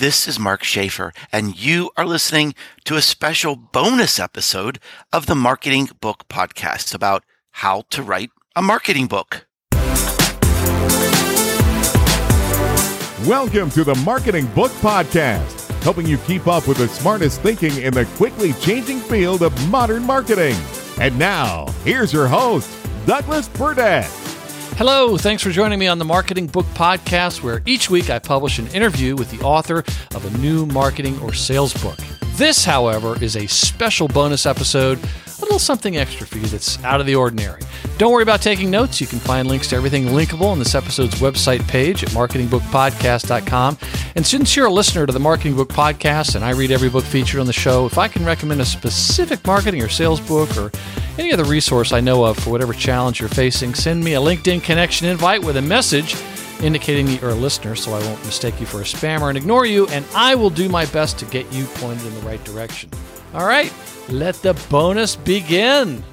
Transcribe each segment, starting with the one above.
This is Mark Schaefer, and you are listening to a special bonus episode of the Marketing Book Podcast about how to write a marketing book. Welcome to the Marketing Book Podcast, helping you keep up with the smartest thinking in the quickly changing field of modern marketing. And now, here's your host, Douglas Burdett. Hello, thanks for joining me on the Marketing Book Podcast, where each week I publish an interview with the author of a new marketing or sales book. This, however, is a special bonus episode, a little something extra for you that's out of the ordinary. Don't worry about taking notes. You can find links to everything linkable on this episode's website page at marketingbookpodcast.com. And since you're a listener to the Marketing Book Podcast and I read every book featured on the show, if I can recommend a specific marketing or sales book or any other resource I know of for whatever challenge you're facing, send me a LinkedIn connection invite with a message indicating that you're a listener so I won't mistake you for a spammer and ignore you, and I will do my best to get you pointed in the right direction. All right, let the bonus begin.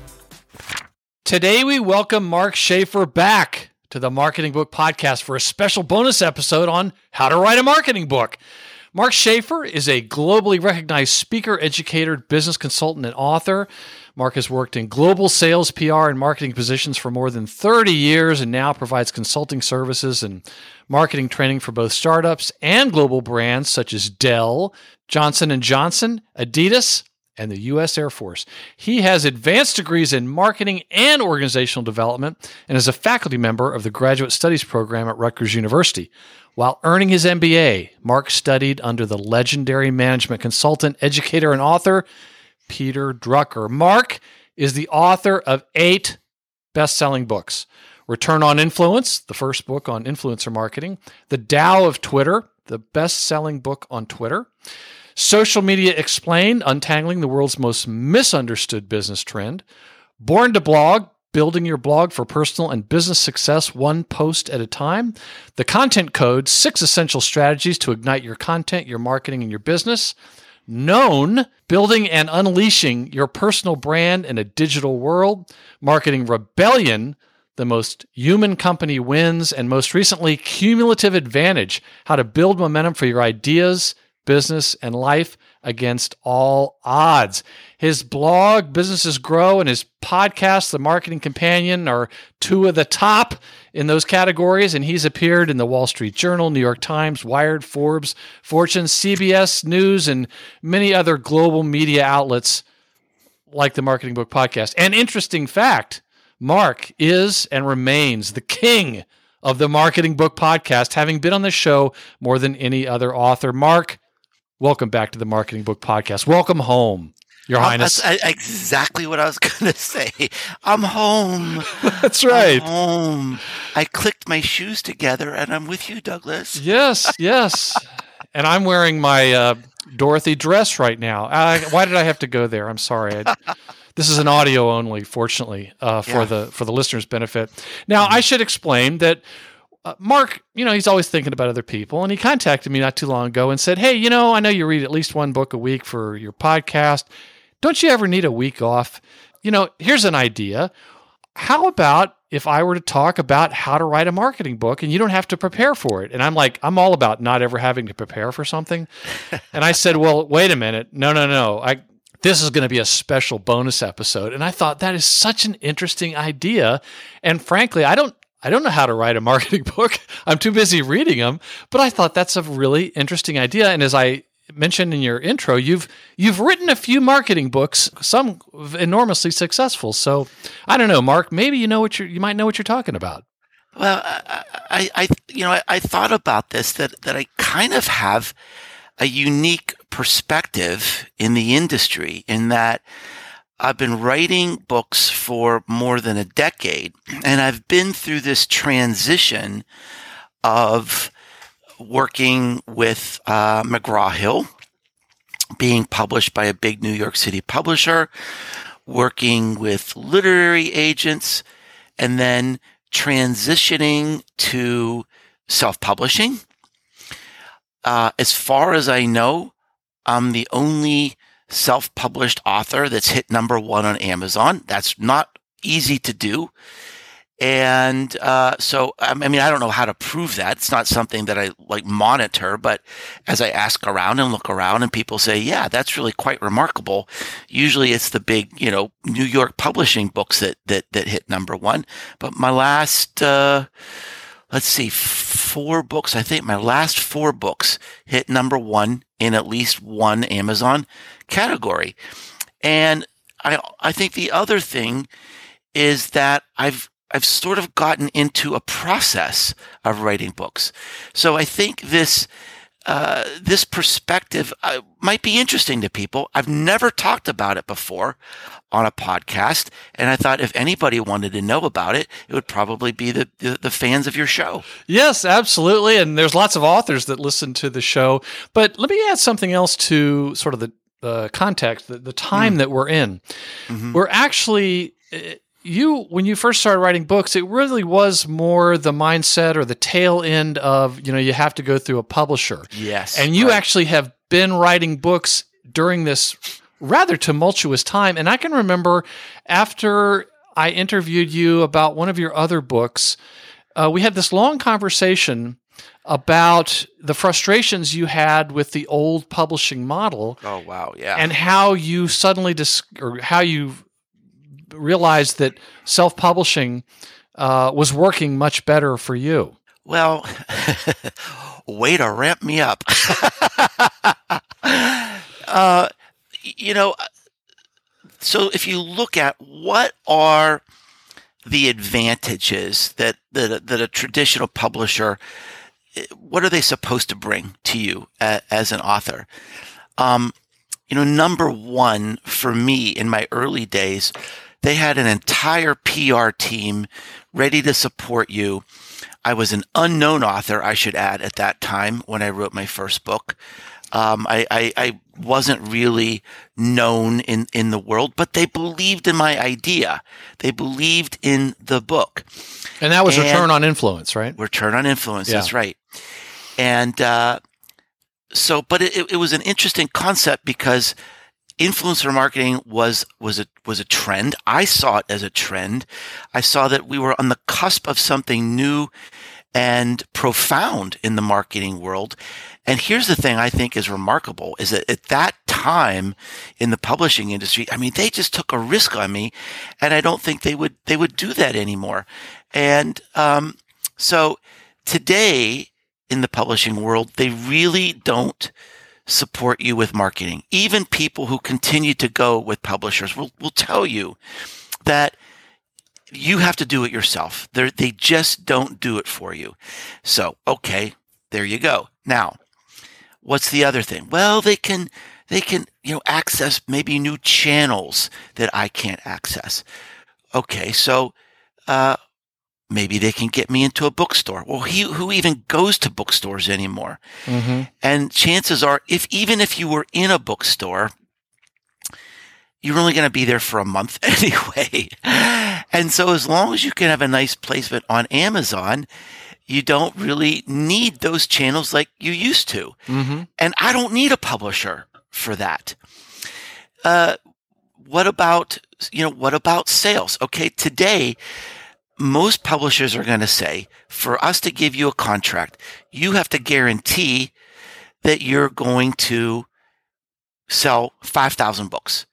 Today we welcome Mark Schaefer back to the Marketing Book Podcast for a special bonus episode on how to write a marketing book. Mark Schaefer is a globally recognized speaker, educator, business consultant, and author. Mark has worked in global sales, PR, and marketing positions for more than 30 years and now provides consulting services and marketing training for both startups and global brands such as Dell, Johnson & Johnson, Adidas, and the U.S. Air Force. He has advanced degrees in marketing and organizational development and is a faculty member of the Graduate Studies program at Rutgers University. While earning his MBA, Mark studied under the legendary management consultant, educator, and author Peter Drucker. Mark is the author of eight best selling books. Return on Influence, the first book on influencer marketing, The Tao of Twitter, the best selling book on Twitter, Social Media Explained, Untangling the World's Most Misunderstood Business Trend, Born to Blog, Building Your Blog for Personal and Business Success One Post at a Time, The Content Code, Six Essential Strategies to Ignite Your Content, Your Marketing, and Your Business, known building and unleashing your personal brand in a digital world, marketing rebellion, the most human company wins, and most recently, cumulative advantage, how to build momentum for your ideas, business, and life against all odds. His blog, Businesses Grow, and his podcast, The Marketing Companion, are two of the top in those categories. And he's appeared in the Wall Street Journal, New York Times, Wired, Forbes, Fortune, CBS News, and many other global media outlets like the Marketing Book Podcast. And interesting fact Mark is and remains the king of the Marketing Book Podcast, having been on the show more than any other author. Mark, Welcome back to the Marketing Book Podcast. Welcome home, Your Highness. That's exactly what I was going to say. I'm home. That's right. I'm home. I clicked my shoes together and I'm with you, Douglas. Yes, yes. and I'm wearing my uh, Dorothy dress right now. Uh, why did I have to go there? I'm sorry. I, this is an audio only, fortunately, uh, for yeah. the for the listeners' benefit. Now, mm-hmm. I should explain that uh, Mark, you know, he's always thinking about other people. And he contacted me not too long ago and said, Hey, you know, I know you read at least one book a week for your podcast. Don't you ever need a week off? You know, here's an idea. How about if I were to talk about how to write a marketing book and you don't have to prepare for it? And I'm like, I'm all about not ever having to prepare for something. and I said, Well, wait a minute. No, no, no. I, this is going to be a special bonus episode. And I thought that is such an interesting idea. And frankly, I don't I don't know how to write a marketing book. I'm too busy reading them, but I thought that's a really interesting idea. And as I mentioned in your intro, you've you've written a few marketing books, some enormously successful. So I don't know, Mark. Maybe you know what you you might know what you're talking about. Well, I, I you know, I, I thought about this that that I kind of have a unique perspective in the industry in that I've been writing books for more than a decade, and I've been through this transition of working with uh, McGraw Hill, being published by a big New York City publisher, working with literary agents, and then transitioning to self publishing. Uh, as far as I know, I'm the only self published author that's hit number one on Amazon. That's not easy to do. And uh, so, I mean, I don't know how to prove that. It's not something that I like monitor, but as I ask around and look around, and people say, "Yeah, that's really quite remarkable." Usually, it's the big, you know, New York publishing books that that that hit number one. But my last, uh, let's see, four books. I think my last four books hit number one in at least one Amazon category, and I I think the other thing is that I've I've sort of gotten into a process of writing books. So I think this uh, this perspective uh, might be interesting to people. I've never talked about it before on a podcast, and I thought if anybody wanted to know about it, it would probably be the, the, the fans of your show. Yes, absolutely. And there's lots of authors that listen to the show. But let me add something else to sort of the uh, context, the, the time mm. that we're in. Mm-hmm. We're actually uh, you when you first started writing books it really was more the mindset or the tail end of you know you have to go through a publisher yes and you right. actually have been writing books during this rather tumultuous time and i can remember after i interviewed you about one of your other books uh, we had this long conversation about the frustrations you had with the old publishing model. Oh wow, yeah. And how you suddenly dis- or how you realized that self publishing uh, was working much better for you? Well, way to ramp me up. uh, you know, so if you look at what are the advantages that, that, that a traditional publisher, what are they supposed to bring to you as an author? Um, you know, number one for me in my early days they had an entire PR team ready to support you. I was an unknown author, I should add, at that time when I wrote my first book. Um, I, I, I, wasn't really known in, in the world, but they believed in my idea. They believed in the book. And that was and Return on Influence, right? Return on Influence, yeah. that's right. And uh, so, but it, it was an interesting concept because influencer marketing was was a was a trend. I saw it as a trend. I saw that we were on the cusp of something new and profound in the marketing world. And here's the thing I think is remarkable is that at that time in the publishing industry, I mean, they just took a risk on me and I don't think they would, they would do that anymore. And, um, so today in the publishing world, they really don't, support you with marketing. Even people who continue to go with publishers will, will tell you that you have to do it yourself. They're, they just don't do it for you. So, okay, there you go. Now, what's the other thing? Well, they can, they can, you know, access maybe new channels that I can't access. Okay. So, uh, maybe they can get me into a bookstore. Well, he, who even goes to bookstores anymore? Mm-hmm. And chances are, if even if you were in a bookstore, you're only going to be there for a month anyway. and so as long as you can have a nice placement on Amazon, you don't really need those channels like you used to. Mm-hmm. And I don't need a publisher for that. Uh, what about, you know, what about sales? Okay. Today, most publishers are going to say for us to give you a contract, you have to guarantee that you're going to sell 5,000 books.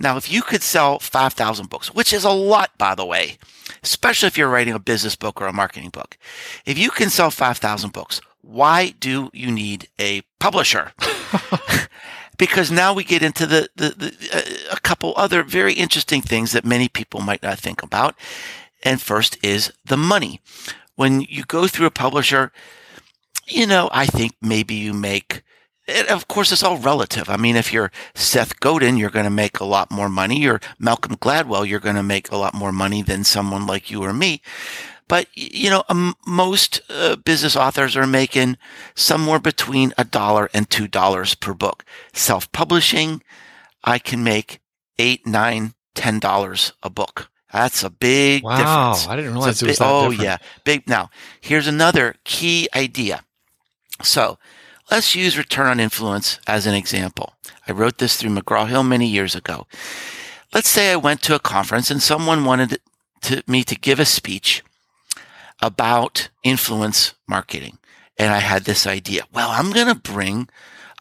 Now, if you could sell 5,000 books, which is a lot, by the way, especially if you're writing a business book or a marketing book, if you can sell 5,000 books, why do you need a publisher? because now we get into the, the, the uh, a couple other very interesting things that many people might not think about. And first is the money. When you go through a publisher, you know, I think maybe you make, of course, it's all relative. I mean, if you're Seth Godin, you're going to make a lot more money. You're Malcolm Gladwell, you're going to make a lot more money than someone like you or me. But you know, um, most uh, business authors are making somewhere between a dollar and two dollars per book. Self-publishing, I can make eight, nine, ten dollars a book. That's a big wow, difference. I didn't realize it was that oh different. yeah, big. Now here's another key idea. So let's use return on influence as an example. I wrote this through McGraw Hill many years ago. Let's say I went to a conference and someone wanted to, me to give a speech about influence marketing. And I had this idea. Well, I'm going to bring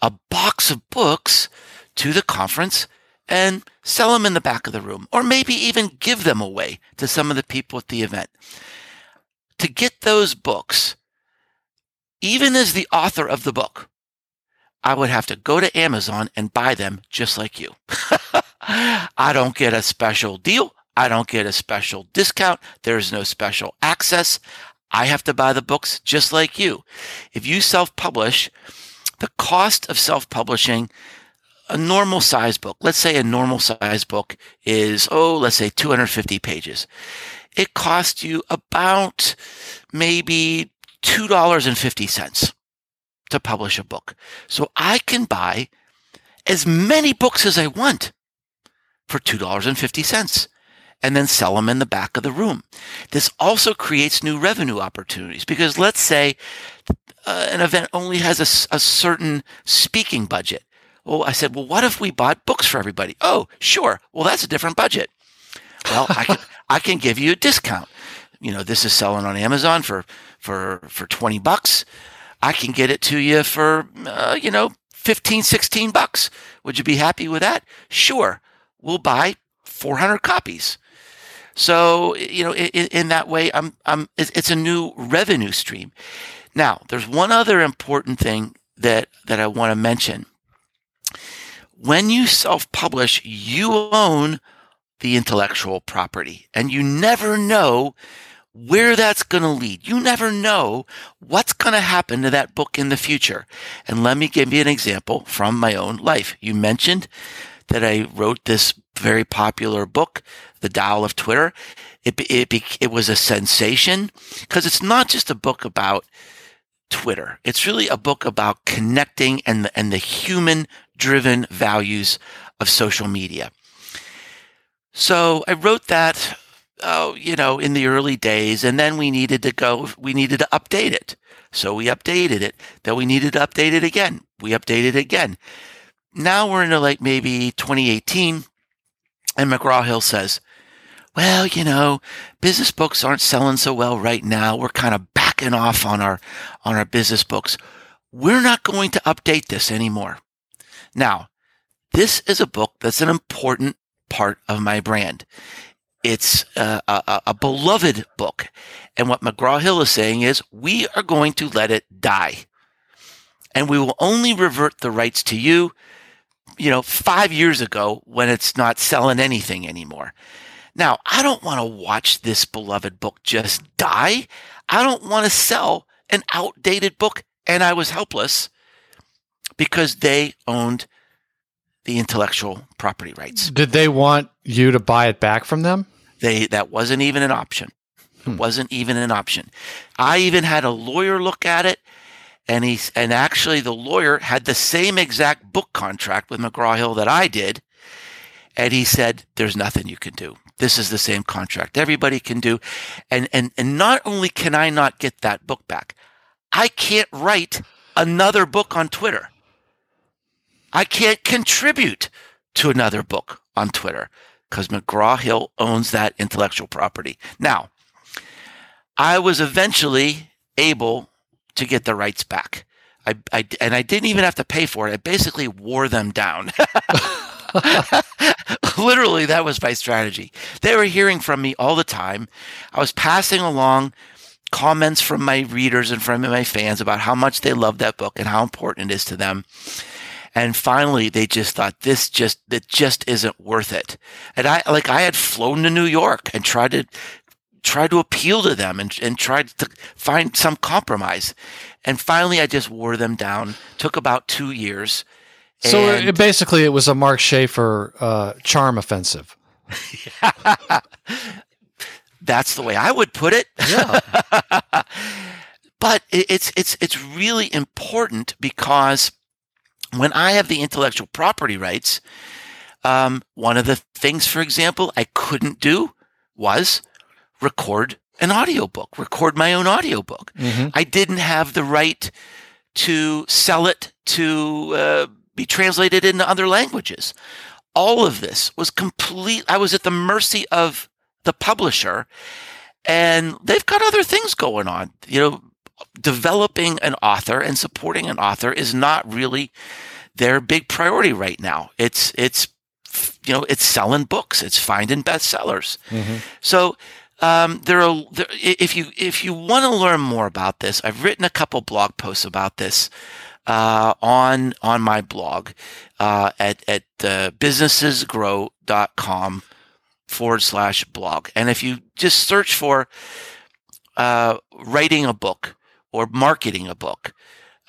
a box of books to the conference and sell them in the back of the room, or maybe even give them away to some of the people at the event. To get those books, even as the author of the book, I would have to go to Amazon and buy them just like you. I don't get a special deal. I don't get a special discount. There's no special access. I have to buy the books just like you. If you self publish, the cost of self publishing a normal size book, let's say a normal size book is, oh, let's say 250 pages. It costs you about maybe $2.50 to publish a book. So I can buy as many books as I want for $2.50 and then sell them in the back of the room. This also creates new revenue opportunities because let's say uh, an event only has a certain speaking budget. Well, I said, well, what if we bought books for everybody? Oh, sure. Well, that's a different budget. Well, I can, I can give you a discount. You know, this is selling on Amazon for, for, for 20 bucks. I can get it to you for, uh, you know, 15, 16 bucks. Would you be happy with that? Sure. We'll buy 400 copies. So, you know, in, in that way, I'm, I'm, it's a new revenue stream. Now, there's one other important thing that, that I want to mention. When you self-publish, you own the intellectual property and you never know where that's going to lead. You never know what's going to happen to that book in the future. And let me give you an example from my own life. You mentioned that I wrote this very popular book, The Tao of Twitter. It, it, it was a sensation because it's not just a book about Twitter. It's really a book about connecting and the, and the human driven values of social media. So I wrote that, oh, you know, in the early days, and then we needed to go, we needed to update it. So we updated it. Then we needed to update it again. We updated it again. Now we're into like maybe 2018, and McGraw Hill says, well, you know, business books aren't selling so well right now. We're kind of backing off on our on our business books. We're not going to update this anymore. Now, this is a book that's an important part of my brand. It's a, a, a beloved book. And what McGraw Hill is saying is we are going to let it die. And we will only revert the rights to you, you know, five years ago when it's not selling anything anymore. Now, I don't want to watch this beloved book just die. I don't want to sell an outdated book. And I was helpless because they owned the intellectual property rights. Did they want you to buy it back from them? They that wasn't even an option. It Hmm. wasn't even an option. I even had a lawyer look at it, and he and actually the lawyer had the same exact book contract with McGraw Hill that I did, and he said, "There's nothing you can do. This is the same contract. Everybody can do." And and and not only can I not get that book back, I can't write another book on Twitter. I can't contribute to another book on Twitter because McGraw Hill owns that intellectual property. Now, I was eventually able to get the rights back. I, I, and I didn't even have to pay for it. I basically wore them down. Literally, that was my strategy. They were hearing from me all the time. I was passing along comments from my readers and from my fans about how much they love that book and how important it is to them. And finally, they just thought this just it just isn't worth it. And I like I had flown to New York and tried to tried to appeal to them and and tried to find some compromise. And finally, I just wore them down. Took about two years. So it, basically, it was a Mark Schaefer uh, charm offensive. That's the way I would put it. Yeah. but it- it's it's it's really important because when I have the intellectual property rights, um, one of the things, for example, I couldn't do was record an audiobook, record my own audiobook. Mhm. I didn't have the right to sell it to uh, be translated into other languages. All of this was complete. I was at the mercy of the publisher, and they've got other things going on. You know, developing an author and supporting an author is not really their big priority right now. It's it's you know it's selling books, it's finding bestsellers. Mhm. So um, there are there, if you if you want to learn more about this, I've written a couple blog posts about this uh, on on my blog uh, at at uh, businessesgrow.com forward slash blog. And if you just search for uh, writing a book or marketing a book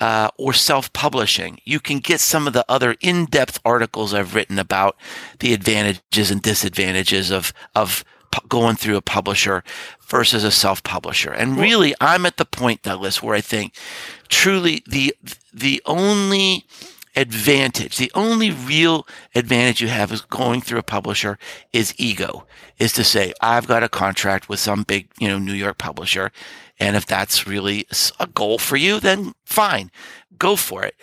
uh, or self-publishing, you can get some of the other in-depth articles I've written about the advantages and disadvantages of of pu- going through a publisher versus a self-publisher. And really, I'm at the point, Douglas, where I think truly the the only advantage, the only real advantage you have is going through a publisher is ego, is to say, I've got a contract with some big, you know, New York publisher. And if that's really a goal for you, then fine, go for it.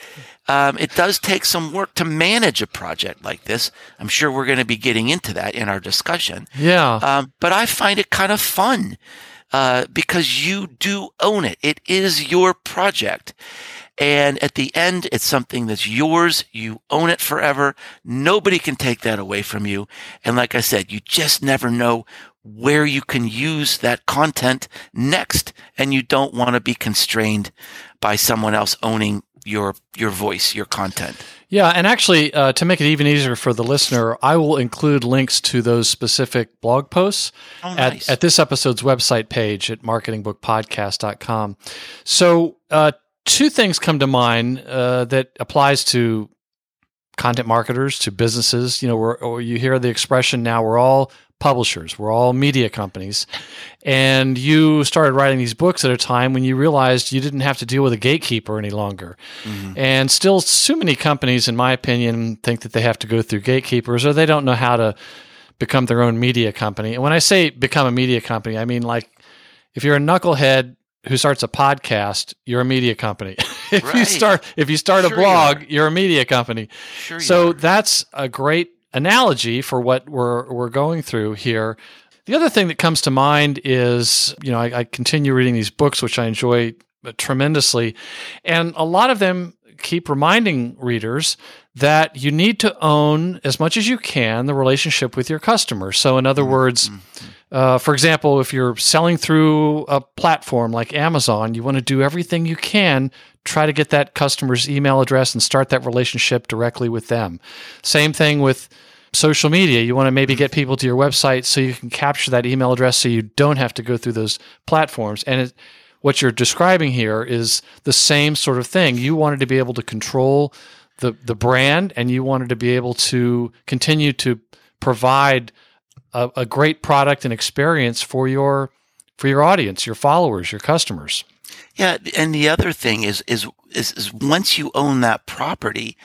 Um, it does take some work to manage a project like this. I'm sure we're going to be getting into that in our discussion. Yeah. Um, but I find it kind of fun uh, because you do own it. It is your project. And at the end, it's something that's yours. You own it forever. Nobody can take that away from you. And like I said, you just never know where you can use that content next. And you don't want to be constrained by someone else owning your, your voice, your content. Yeah, and actually, uh, to make it even easier for the listener, I will include links to those specific blog posts Oh, nice. at, at this episode's website page at marketingbookpodcast.com. So, uh, two things come to mind uh, that applies to content marketers, to businesses. You know, we're, or you hear the expression now, we're all publishers, we're all media companies. And you started writing these books at a time when you realized you didn't have to deal with a gatekeeper any longer. And still, so many companies, in my opinion, think that they have to go through gatekeepers or they don't know how to become their own media company. And when I say become a media company, I mean like if you're a knucklehead who starts a podcast, you're a media company. if you start if you start Sure a blog, are. you're a media company. Sure. So are. that's a great analogy for what we're we're going through here. The other thing that comes to mind is, you know, I, I continue reading these books, which I enjoy tremendously, and a lot of them keep reminding readers that you need to own as much as you can the relationship with your customer. So, in other mm-hmm. words, mm-hmm. uh, for example, if you're selling through a platform like Amazon, you want to do everything you can, try to get that customer's email address and start that relationship directly with them. Same thing with social media. You want to maybe mm-hmm. get people to your website so you can capture that email address so you don't have to go through those platforms. And it, what you're describing here is the same sort of thing. You wanted to be able to control the, the brand and you wanted to be able to continue to provide a, a great product and experience for your for your audience, your followers, your customers. Yeah, and the other thing is, is is is once you own that property,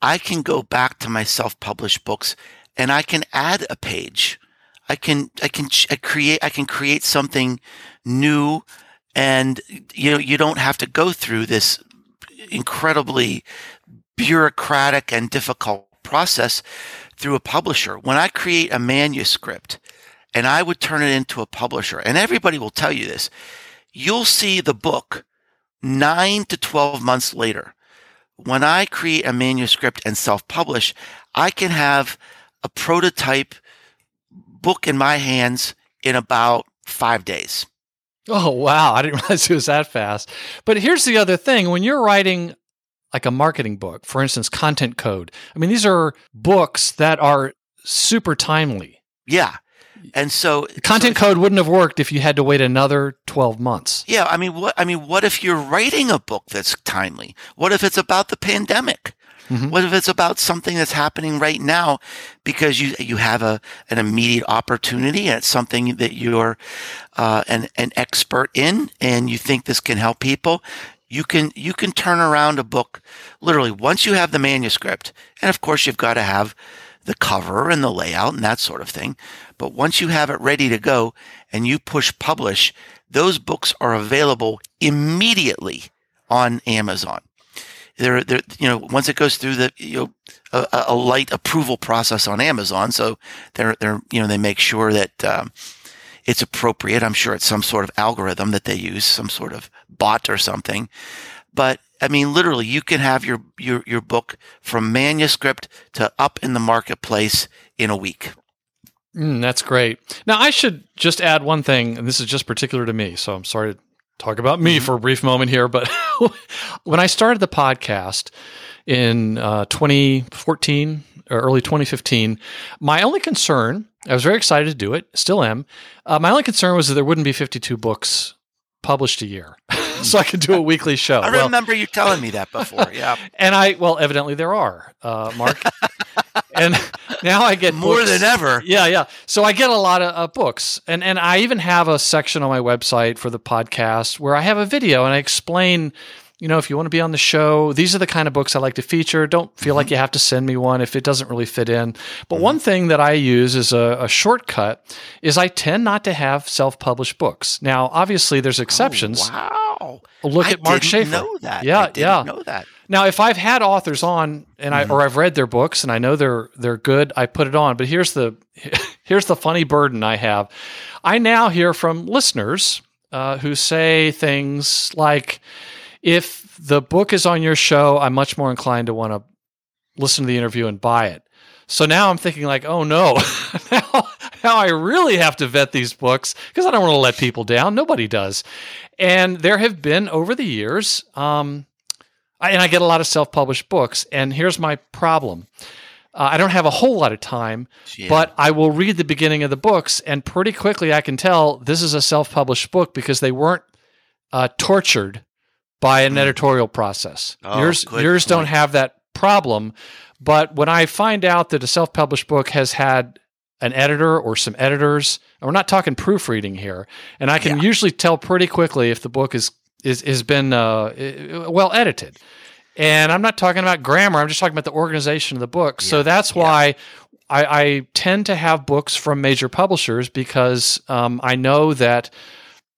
I can go back to my self-published books and I can add a page. I can I can I create I can create something new, and you know you don't have to go through this incredibly bureaucratic and difficult process through a publisher. When I create a manuscript and I would turn it into a publisher, and everybody will tell you this, you'll see the book nine to 12 months later. When I create a manuscript and self publish, I can have a prototype book in my hands in about five days. Oh wow, I didn't realize it was that fast. But here's the other thing: when you're writing like a marketing book, for instance, Content Code. I mean, these are books that are super timely. Yeah. And so Content so- Code wouldn't have worked if you had to wait another 12 months. Yeah, I mean, what I mean, what if you're writing a book that's timely? What if it's about the pandemic? Mm-hmm. What if it's about something that's happening right now because you you have a an immediate opportunity and it's something that you're uh, an an expert in and you think this can help people? You can you can turn around a book literally once you have the manuscript, and of course you've got to have the cover and the layout and that sort of thing. But once you have it ready to go and you push publish, those books are available immediately on Amazon. They're, they're, you know, once it goes through the, you know, a, a light approval process on Amazon. So they're, they're, you know, they make sure that, um, it's appropriate. I'm sure it's some sort of algorithm that they use, some sort of bot or something. But I mean, literally, you can have your, your, your book from manuscript to up in the marketplace in a week. Mm, that's great. Now, I should just add one thing, and this is just particular to me. So I'm sorry to talk about me mm-hmm. for a brief moment here. But when I started the podcast in uh, 2014 or early 2015, my only concern, I was very excited to do it, still am. Uh, my only concern was that there wouldn't be 52 books published a year. so I could do a weekly show. I well, remember you telling me that before. Yeah. And I, well, evidently there are, uh, Mark. and now I get more books. than ever. Yeah, yeah. So I get a lot of uh, books, and and I even have a section on my website for the podcast where I have a video and I explain you know, if you want to be on the show, these are the kind of books I like to feature. Don't feel mm-hmm. like you have to send me one if it doesn't really fit in. But mm-hmm. one thing that I use as a, a, shortcut is I tend not to have self-published books. Now, obviously, there's exceptions. Oh, wow! Look I at Mark Schaefer. Know that? Yeah, yeah. Know that. Now, if I've had authors on and I mm-hmm. or I've read their books and I know they're they're good, I put it on. But here's the here's the funny burden I have. I now hear from listeners uh, who say things like if the book is on your show, I'm much more inclined to want to listen to the interview and buy it. So now I'm thinking like, oh no, now, now I really have to vet these books because I don't want to let people down. Nobody does. And there have been over the years, um, I, and I get a lot of self-published books. And here's my problem: uh, I don't have a whole lot of time, yeah. but I will read the beginning of the books, and pretty quickly I can tell this is a self-published book because they weren't uh, tortured by an mm. editorial process. Oh, yours yours point. don't have that problem. But when I find out that a self published book has had an editor or some editors, and we're not talking proofreading here, and I can yeah. usually tell pretty quickly if the book is is has been uh, well edited. And I'm not talking about grammar. I'm just talking about the organization of the book. Yeah. So that's why yeah. I, I, tend to have books from major publishers because um, I know that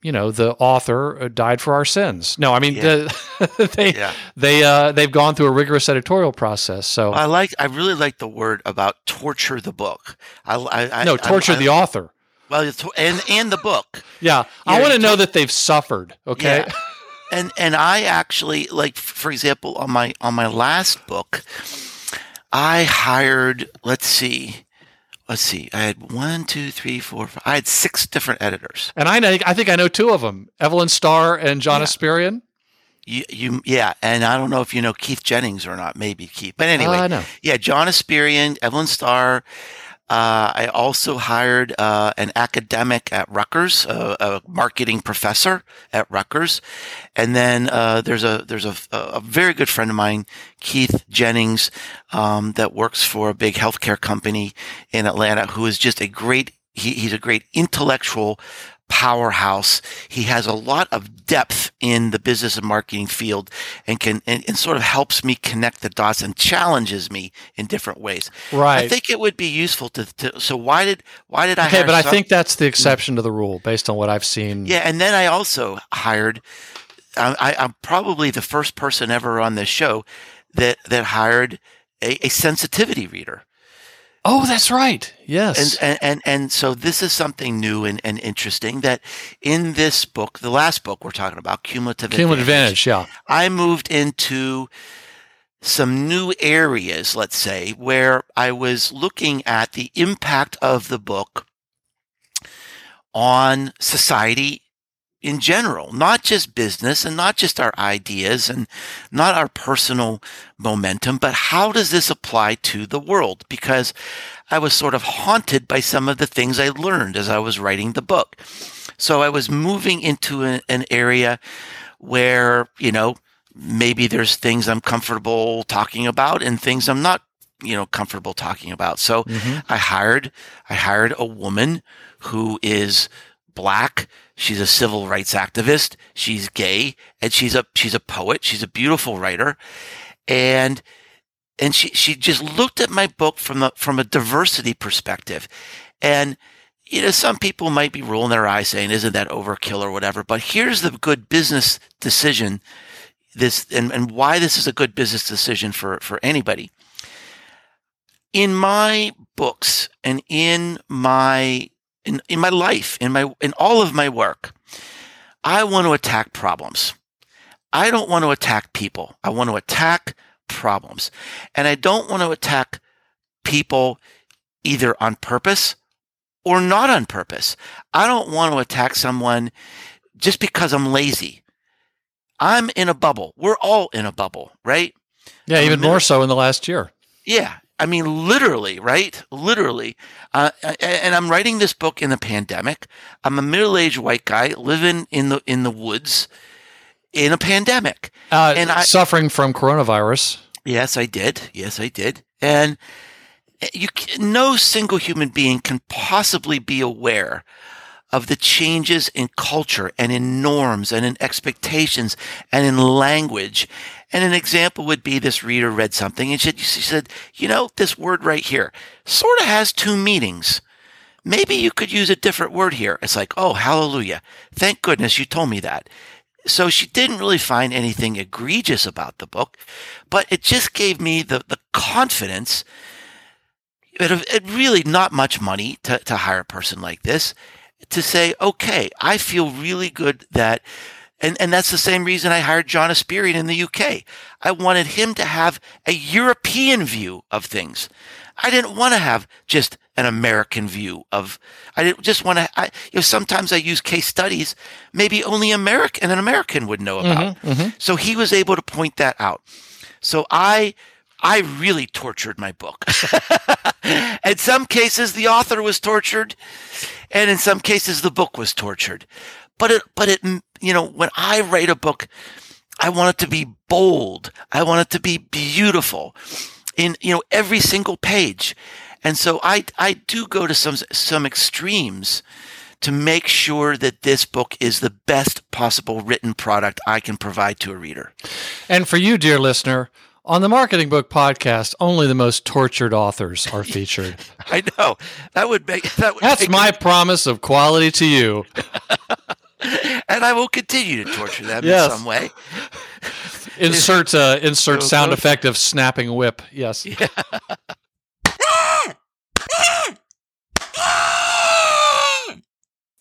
you know the author uh, died for our sins. No, I mean yeah. the, they yeah. they uh, they've gone through a rigorous editorial process. So I like I really like the word about torture the book. I, I, no torture I, the author. Well, and and the book. yeah, I want to know that they've suffered. Okay. Yeah. And and I actually like, for example, on my on my last book, I hired. Let's see let's see. I had one, two, three, four, five. I had six different editors, and I know. I think I know two of them: Evelyn Starr and John yeah. Espirian. You, you, yeah, and I don't know if you know Keith Jennings or not. Maybe Keith, but anyway, uh. Yeah, John Espirian, Evelyn Starr, uh, I also hired uh, an academic at Rutgers, a, a, marketing professor at Rutgers, and then uh, there's a there's a, a, very good friend of mine, Keith Jennings, um, that works for a big healthcare company in Atlanta, who is just a great he, he's a great intellectual powerhouse. He has a lot of depth in the business and marketing field and can, and, and, sort of helps me connect the dots and challenges me in different ways. Right. I think it would be useful to, to so why did, why did I, okay, but I think that's the exception to the rule based on what I've seen. Yeah. And then I also hired, I, I'm probably the first person ever on this show that, that hired a, a sensitivity reader. Oh, that's right. Yes. And, and, and, and, so this is something new and, and interesting that in this book, the last book we're talking about, Cumulative, Cumulative Advantage, Advantage yeah. I moved into some new areas, let's say, where I was looking at the impact of the book on society in general, not just business and not just our ideas and not our personal momentum, but how does this apply to the world? Because I was sort of haunted by some of the things I learned as I was writing the book. So I was moving into a, an area where, you know, maybe there's things I'm comfortable talking about and things I'm not, you know, comfortable talking about. So Mhm. I hired, I hired a woman who is black. She's a civil rights activist. She's gay and she's a, she's a poet. She's a beautiful writer. And, and she, she just looked at my book from the, from a diversity perspective. And, you know, some people might be rolling their eyes saying, isn't that overkill or whatever? But here's the good business decision this and, and why this is a good business decision for, for anybody. In my books and in my in, in my life, in my in all of my work, I want to attack problems. I don't want to attack people. I want to attack problems. And I don't want to attack people either on purpose or not on purpose. I don't want to attack someone just because I'm lazy. I'm in a bubble. We're all in a bubble, right? Yeah, I'm even more so in the last year. Yeah. I mean, literally, right? Literally. Uh, and I'm writing this book in the pandemic. I'm a middle-aged white guy living in the in the woods in a pandemic. Uh, And I- suffering from coronavirus. Yes, I did. Yes, I did. And you, no single human being can possibly be aware of the changes in culture and in norms and in expectations and in language. And an example would be this reader read something and she, said, you know, this word right here sort of has two meanings. Maybe you could use a different word here. It's like, oh, hallelujah. Thank goodness you told me that. So she didn't really find anything egregious about the book, but it just gave me the, the confidence at, at really not much money to, to hire a person like this to say, okay, I feel really good that, and, and that's the same reason I hired John Espirian in the UK. I wanted him to have a European view of things. I didn't want to have just an American view of, I didn't just want to, I, you know, sometimes I use case studies maybe only American, an American would know about. Mm-hmm, mm-hmm. So he was able to point that out. So I, I really tortured my book. in some cases, the author was tortured, and in some cases, the book was tortured. But it, but it, you know, when I write a book, I want it to be bold. I want it to be beautiful in, you know, every single page. And so I, I do go to some, some extremes to make sure that this book is the best possible written product I can provide to a reader. And for you, dear listener, on the Marketing Book Podcast, only the most tortured authors are featured. I know that would make that would That's make my promise of quality to you. and I will continue to torture them Yes. in some way. Insert uh, insert So sound effect of snapping whip. Yes.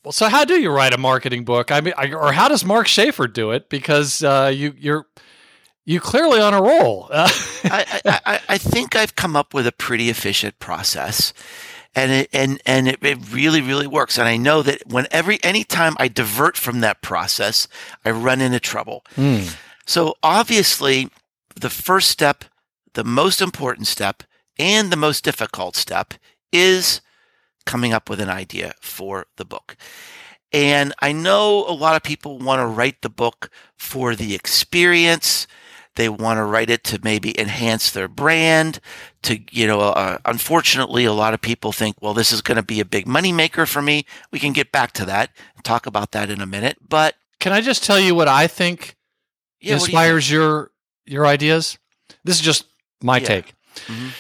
Well, so how do you write a marketing book? I mean, I- or how does Mark Schaefer do it? Because uh, you you're you clearly on a roll. I, I, I- I think I've come up with a pretty efficient process. And it, and, and it, it really, really works. And I know that when every, anytime I divert from that process, I run into trouble. hmm. So obviously the first step, the most important step and the most difficult step is coming up with an idea for the book. And I know a lot of people want to write the book for the experience. They want to write it to maybe enhance their brand. To, you know, uh, unfortunately, a lot of people think, well, this is going to be a big moneymaker for me. We can get back to that and talk about that in a minute. But Can I just tell you what I think yeah, do you think? inspires your your ideas? This is just my Yeah. take. Mhm.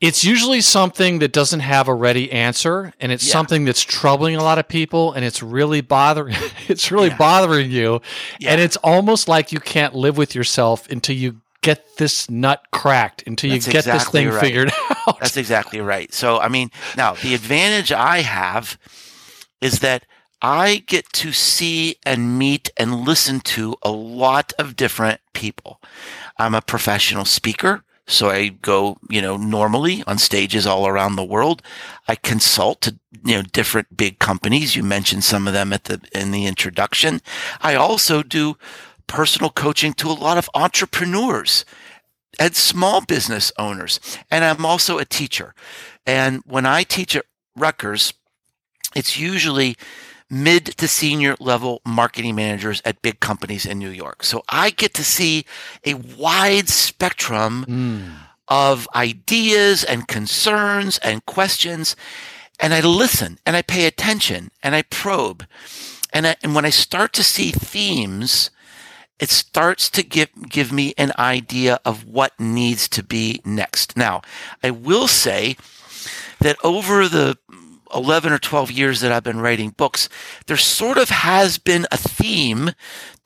It's usually something that doesn't have a ready answer, and it's Yeah. something that's troubling a lot of people, and it's really bothering. It's really Yeah. bothering you, Yeah. and it's almost like you can't live with yourself until you get this nut cracked, until you That's get this thing right. figured out. That's exactly right. So, I mean, now the advantage I have is that I get to see and meet and listen to a lot of different people. I'm a professional speaker. So I go, you know, normally on stages all around the world. I consult to, you know, different big companies. You mentioned some of them at the, in the introduction. I also do personal coaching to a lot of entrepreneurs and small business owners. And I'm also a teacher. And when I teach at Rutgers, it's usually mid to senior level marketing managers at big companies in New York. So I get to see a wide spectrum Mm. of ideas and concerns and questions. And I listen and I pay attention and I probe. And, I, and when I start to see themes, it starts to give, give me an idea of what needs to be next. Now, I will say that over the 11 or 12 years that I've been writing books, there sort of has been a theme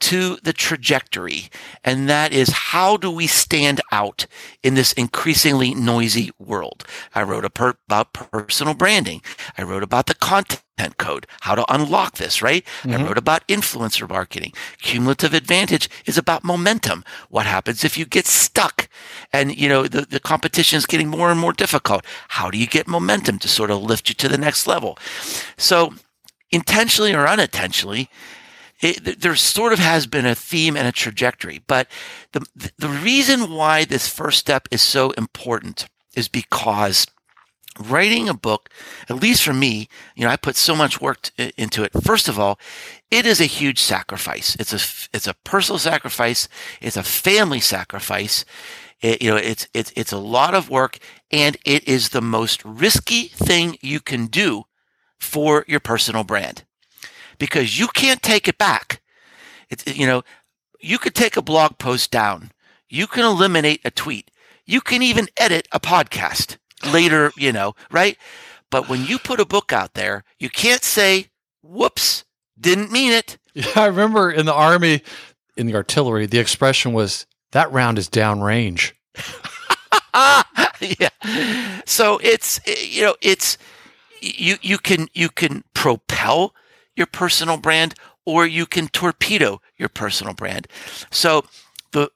to the trajectory. And that is how do we stand out in this increasingly noisy world? I wrote a per- about personal branding. I wrote about the content code, how to unlock this, right? I mm-hmm. wrote about influencer marketing. Cumulative advantage is about momentum. What happens if you get stuck and, you know, the, the competition is getting more and more difficult? How do you get momentum to sort of lift you to the next level? So intentionally or unintentionally, it, there sort of has been a theme and a trajectory, but the the reason why this first step is so important is because writing a book, at least for me, you know, I put so much work t- into it. First of all, it is a huge sacrifice. It's a it's a personal sacrifice. It's a family sacrifice. It, you know, it's it's it's a lot of work, and it is the most risky thing you can do for your personal brand because you can't take it back. It's, you know, you could take a blog post down. You can eliminate a tweet. You can even edit a podcast later, you know, right? But when you put a book out there, you can't say, whoops, didn't mean it. Yeah, I remember in the army, in the artillery, the expression was that round is downrange. yeah. So it's, you know, it's, you, you can, you can propel your personal brand or you can torpedo your personal brand. So the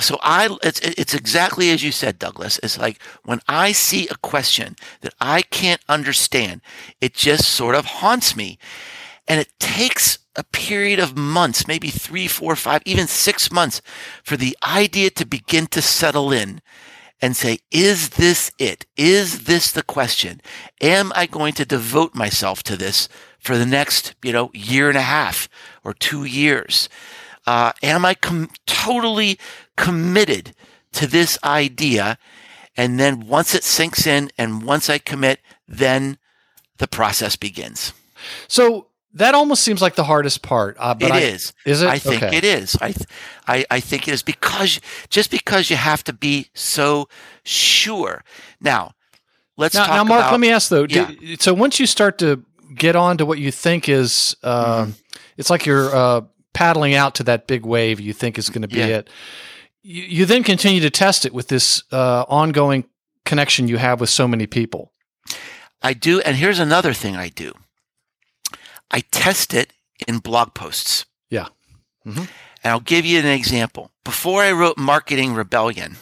so I it's it's exactly as you said Douglas. It's like when I see a question that I can't understand, it just sort of haunts me. And it takes a period of months, maybe three, four, five, even six months for the idea to begin to settle in and say, is this it? Is this the question? Am I going to devote myself to this for the next, you know, year and a half or two years? Uh, am I com- totally committed to this idea? And then once it sinks in and once I commit, then the process begins. So that almost seems like the hardest part. Uh, but It I, is. Is it? I think Okay. it is. I, th- I, I think it is because just because you have to be so sure. Now, let's Now, talk now, Mark, about. let me ask though. Yeah. so once you start to get on to what you think is, uh, Mm-hmm. it's like you're uh, paddling out to that big wave you think is going to be Yeah. it. You, you then continue to test it with this uh, ongoing connection you have with so many people. I do, and here's another thing I do. I test it in blog posts. Yeah. Mhm. And I'll give you an example. Before I wrote Marketing Rebellion,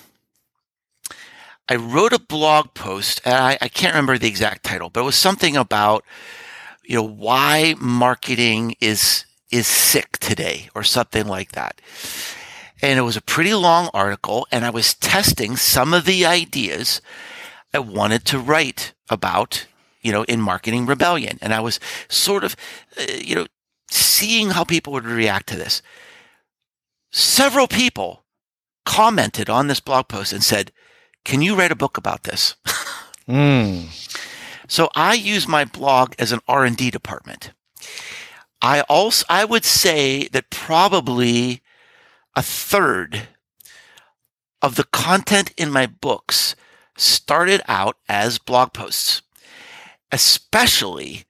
I wrote a blog post, and I, I can't remember the exact title, but it was something about, you know, why marketing is is sick today, or something like that. And it was a pretty long article, and I was testing some of the ideas I wanted to write about, you know, in Marketing Rebellion. And I was sort of, uh, you know, seeing how people would react to this. Several people commented on this blog post and said, Can you write a book about this? Mm. So I use my blog as an R&D department. I also I would say that probably a third of the content in my books started out as blog posts, especially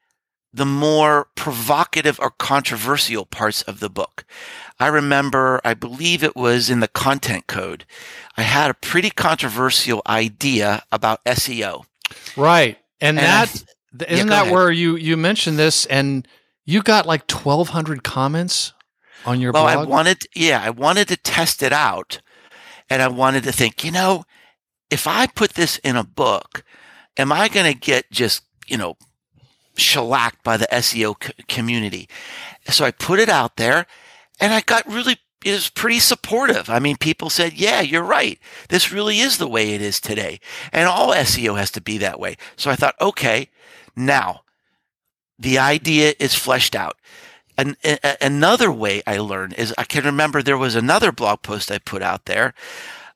the more provocative or controversial parts of the book. I remember, I believe it was in the content code. I had a pretty controversial idea about SEO. Right. And, And I that th- th- yeah, isn't go that ahead. where you you mentioned this and you got like 1200 comments on your well, blog? I wanted, yeah, I wanted to test it out, and I wanted to think, you know, if I put this in a book, am I going to get just, you know, shellacked by the SEO c- community? So I put it out there, and I got really, was pretty supportive. I mean, people said, yeah, you're right. This really is the way it is today, and all SEO has to be that way. So I thought, okay, now the idea is fleshed out. And another way I learned is I can remember there was another blog post I put out there.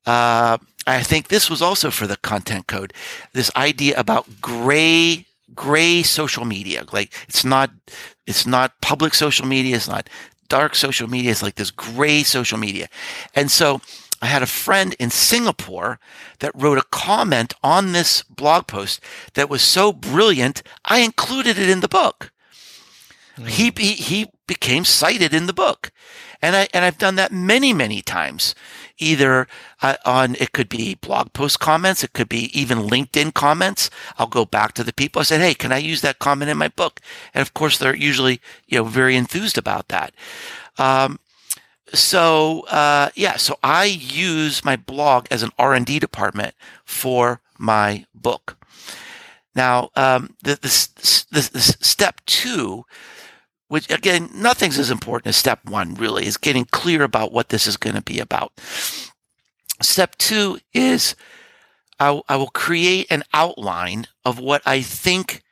Uh, I think this was also for the content code. This idea about gray gray social media. Like it's not it's not public social media. It's not dark social media. is like this gray social media. And so I had a friend in Singapore that wrote a comment on this blog post that was so brilliant, I included it in the book. Mm. He, he, he became cited in the book. And I, and I've done that many, many times, either uh, on, it could be blog post comments. It could be even LinkedIn comments. I'll go back to the people. I said, Hey, can I use that comment in my book? And of course, they're usually, you know, very enthused about that. Um, so uh, yeah, so I use my blog as an R and D department for my book. Now, um, the, the, the, the, step two, which again, nothing's as important as step one, really, is getting clear about what this is going to be about. Step two is I, I will create an outline of what I think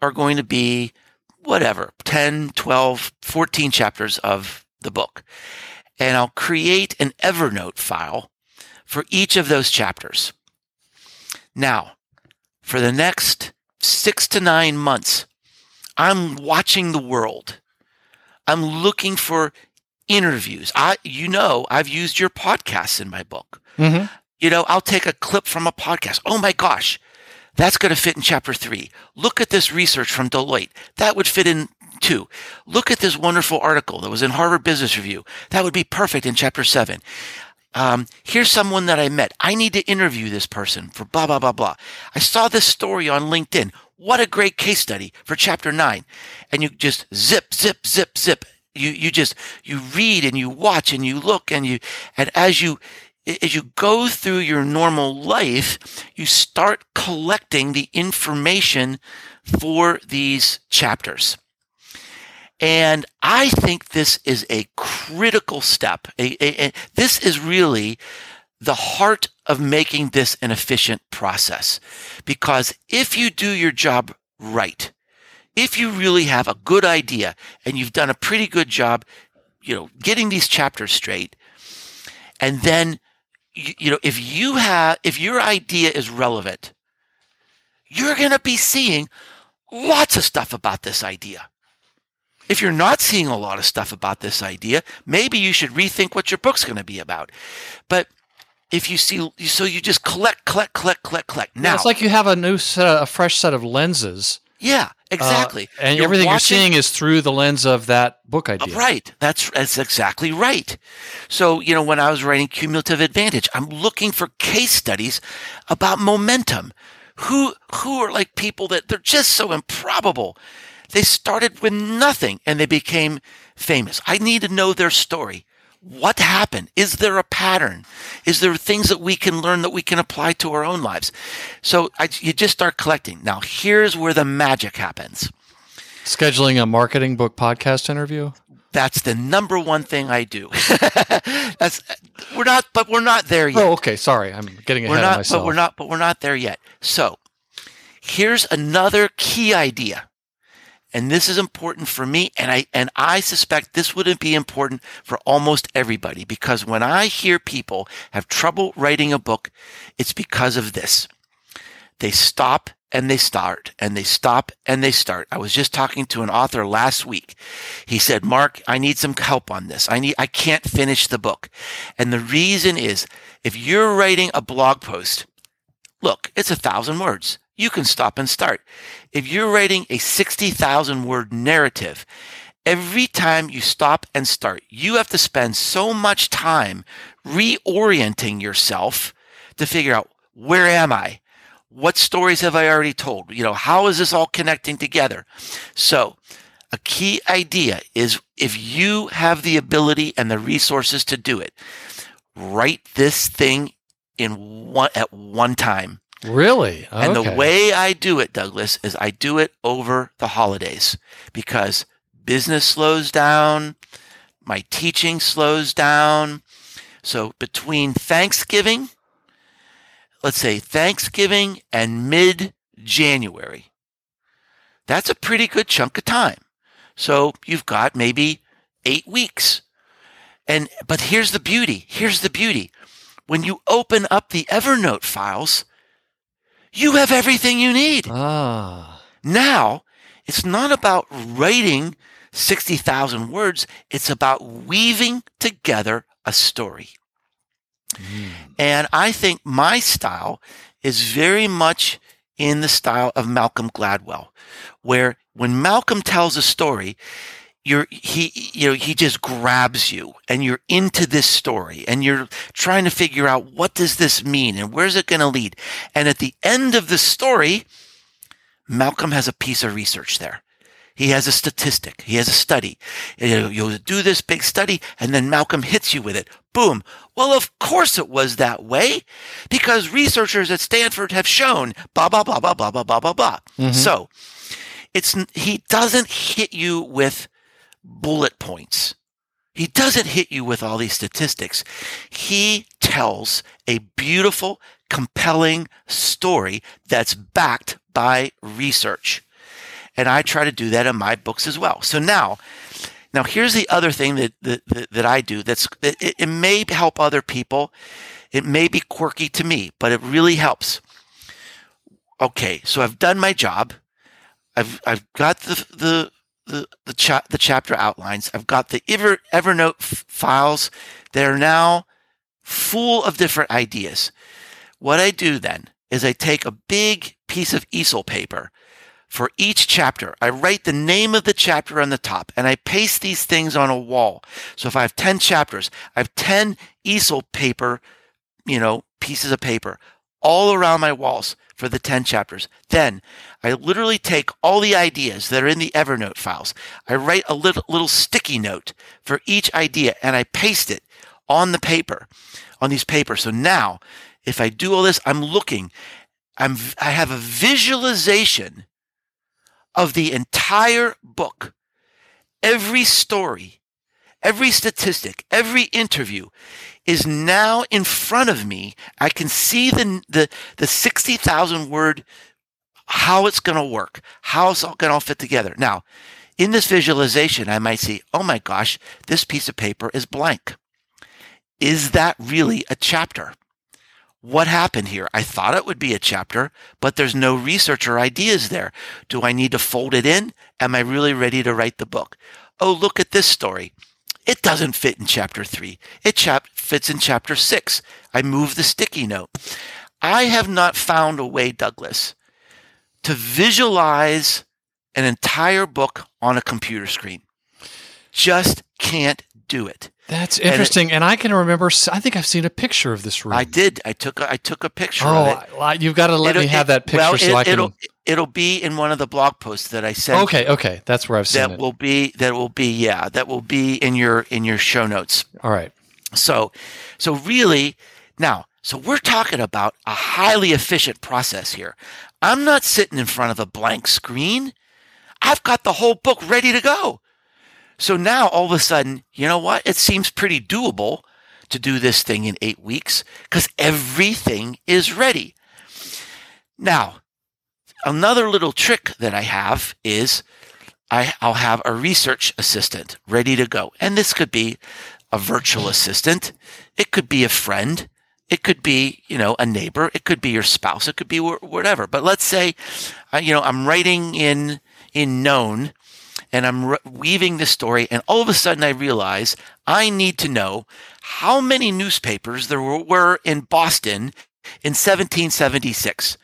are going to be whatever 10 12 14 chapters of the book and I'll create an Evernote file for each of those chapters. Now, for the next six to nine months, I'm watching the world. I'm looking for interviews. I, you know, I've used your podcasts in my book. Mm-hmm. You know, I'll take a clip from a podcast. Oh my gosh, that's going to fit in chapter three. Look at this research from Deloitte. That would fit in Two, look at this wonderful article that was in Harvard Business Review. That would be perfect in chapter seven. Um, here's someone that I met. I need to interview this person for blah, blah, blah, blah. I saw this story on LinkedIn. What a great case study for chapter nine. And you just zip, zip, zip, zip. You, you just, you read and you watch and you look and you, and as you, as you go through your normal life, you start collecting the information for these chapters. And I think this is a critical step. A, a, a, this is really the heart of making this an efficient process. Because if you do your job right, if you really have a good idea and you've done a pretty good job, you know, getting these chapters straight, and then, you, you know, if you have, if your idea is relevant, you're going to be seeing lots of stuff about this idea. If you're not seeing a lot of stuff about this idea, maybe you should rethink what your book's going to be about. But if you see, so you just collect, collect, collect, collect, collect. Now yeah, it's like you have a new set, of, a fresh set of lenses. Yeah, exactly. Uh, and you're everything watching, you're seeing is through the lens of that book idea. Right. That's that's exactly right. So, you know, when I was writing Cumulative Advantage, I'm looking for case studies about momentum. Who who are like people that they're just so improbable they started with nothing and they became famous. I need to know their story. What happened? Is there a pattern? Is there things that we can learn that we can apply to our own lives? So I, you just start collecting. Now, here's where the magic happens. Scheduling a marketing book podcast interview? That's the number one thing I do. That's we're not, but we're not there yet. Oh, okay. Sorry, I'm getting ahead we're not, of myself. But we're not, but we're not there yet. So, here's another key idea and this is important for me and I and I suspect this wouldn't be important for almost everybody because when I hear people have trouble writing a book it's because of this. They stop and they start and they stop and they start. I was just talking to an author last week. He said, "Mark, I need some help on this. I need I can't finish the book." And the reason is if you're writing a blog post, look, it's a thousand words you can stop and start. If you're writing a 60,000 word narrative, every time you stop and start, you have to spend so much time reorienting yourself to figure out where am I? What stories have I already told? You know, how is this all connecting together? So, a key idea is if you have the ability and the resources to do it, write this thing in one at one time. Really? Okay. And the way I do it, Douglas, is I do it over the holidays because business slows down, my teaching slows down. So between Thanksgiving, let's say Thanksgiving and mid January, That's a pretty good chunk of time. So you've got maybe eight weeks. And, but here's the beauty. Here's the beauty. When you open up the Evernote files, you have everything you need. Ah. Now, it's not about writing 60,000 words. It's about weaving together a story. Mm. And I think my style is very much in the style of Malcolm Gladwell, where when Malcolm tells a story, you're he you know he just grabs you and you're into this story and you're trying to figure out what does this mean and where's it going to lead. And at the end of the story malcolm has a piece of research there. He has a statistic. He has a study. You'll do this big study and then malcolm hits you with it. Boom. Well of course it was that way because researchers at stanford have shown blah blah blah blah blah blah blah blah blah Mhm. so it's he doesn't hit you with bullet points. He doesn't hit you with all these statistics. He tells a beautiful, compelling story that's backed by research. And I try to do that in my books as well. So now, now here's the other thing that, that, that, I do that's, it, it may help other people. It may be quirky to me, but it really helps. Okay. So I've done my job. I've, I've got the, the, the the, cha- the chapter outlines. I've got the Ever- Evernote f- files. They're now full of different ideas. What I do then is I take a big piece of easel paper for each chapter. I write the name of the chapter on the top and I paste these things on a wall. So if I have 10 chapters, I have 10 easel paper, you know, pieces of paper all around my walls for the 10 chapters. Then I literally take all the ideas that are in the Evernote files. I write a little, little sticky note for each idea and I paste it on the paper, on these papers. So now if I do all this, I'm looking, I'm, I have a visualization of the entire book, every story, every statistic, every interview is now in front of me. I can see the the the sixty thousand word how it's going to work, how it's all going to all fit together. Now, in this visualization, I might see, oh my gosh, this piece of paper is blank. Is that really a chapter? What happened here? I thought it would be a chapter, but there's no research or ideas there. Do I need to fold it in? Am I really ready to write the book? Oh, look at this story. It doesn't fit in chapter three. It chap- fits in chapter six. I move the sticky note. I have not found a way, Douglas, to visualize an entire book on a computer screen. Just can't do it. That's interesting. And, I can remember, I think I've seen a picture of this room. I did. I took a, I took a picture Oh, it. You've got to let It'll- me have it- that picture well, so it, I can. It'll, it'll be in one of the blog posts that I sent. Okay, okay. That's where I've seen That it. will be that will be yeah that will be in your in your show notes. All right. So, so really, now, so we're talking about a highly efficient process here. I'm not sitting in front of a blank screen. I've got the whole book ready to go. So now all of a sudden, you know what? It seems pretty doable to do this thing in eight weeks because everything is ready. Now, another little trick that I have is I, I'll have a research assistant ready to go. And this could be a virtual assistant. It could be a friend. It could be, you know, a neighbor. It could be your spouse. It could be wh- whatever. But let's say, uh, you know, I'm writing in, in known and I'm re- weaving the story. And all of a sudden I realize I need to know how many newspapers there were, in Boston in 1776.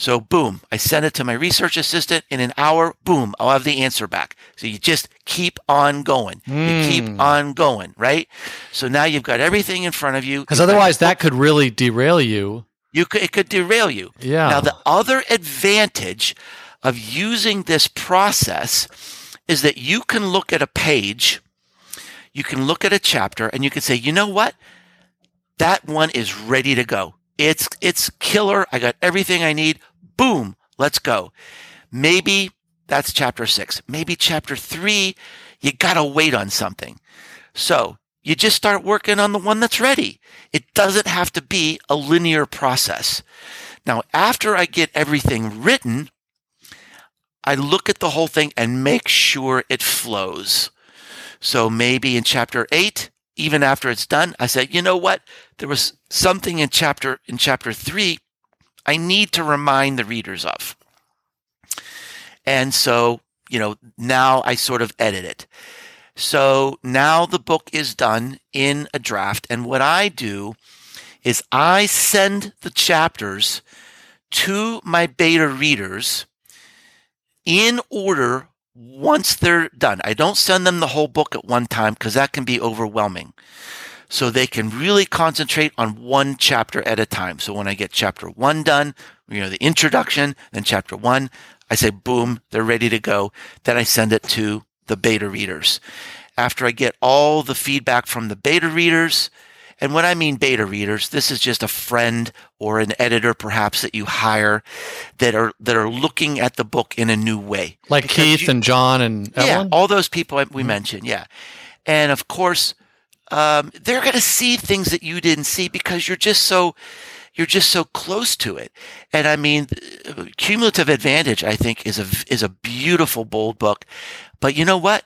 So boom, I send it to my research assistant in an hour. Boom, I'll have the answer back. So you just keep on going. You keep Mm. on going, right? So now you've got everything in front of you. Because otherwise, that could really derail you. you could it could derail you. Yeah. Now the other advantage of using this process is that you can look at a page, you can look at a chapter, and you can say, you know what? That one is ready to go. It's it's killer. I got everything I need. Boom, let's go. Maybe that's chapter six. Maybe chapter three, you gotta wait on something. So you just start working on the one that's ready. It doesn't have to be a linear process. Now, after I get everything written, I look at the whole thing and make sure it flows. So maybe in chapter eight, even after it's done, I say, you know what? There was something in chapter in chapter three I need to remind the readers of. And so, you know, now I sort of edit it. So now the book is done in a draft. And what I do is I send the chapters to my beta readers in order once they're done. I don't send them the whole book at one time because that can be overwhelming. So they can really concentrate on one chapter at a time. So when I get chapter one done, you know, the introduction, then chapter one, I say, boom, they're ready to go. Then I send it to the beta readers. After I get all the feedback from the beta readers, and when I mean beta readers, this is just a friend or an editor perhaps that you hire that are that are looking at the book in a new way. Like Because Keith you- and John and yeah, Evelyn? all those people we mentioned, yeah. And of course, um, they're going to see things that you didn't see because you're just so you're just so close to it. And I mean, cumulative advantage, I think, is a is a beautiful bold book. But you know what?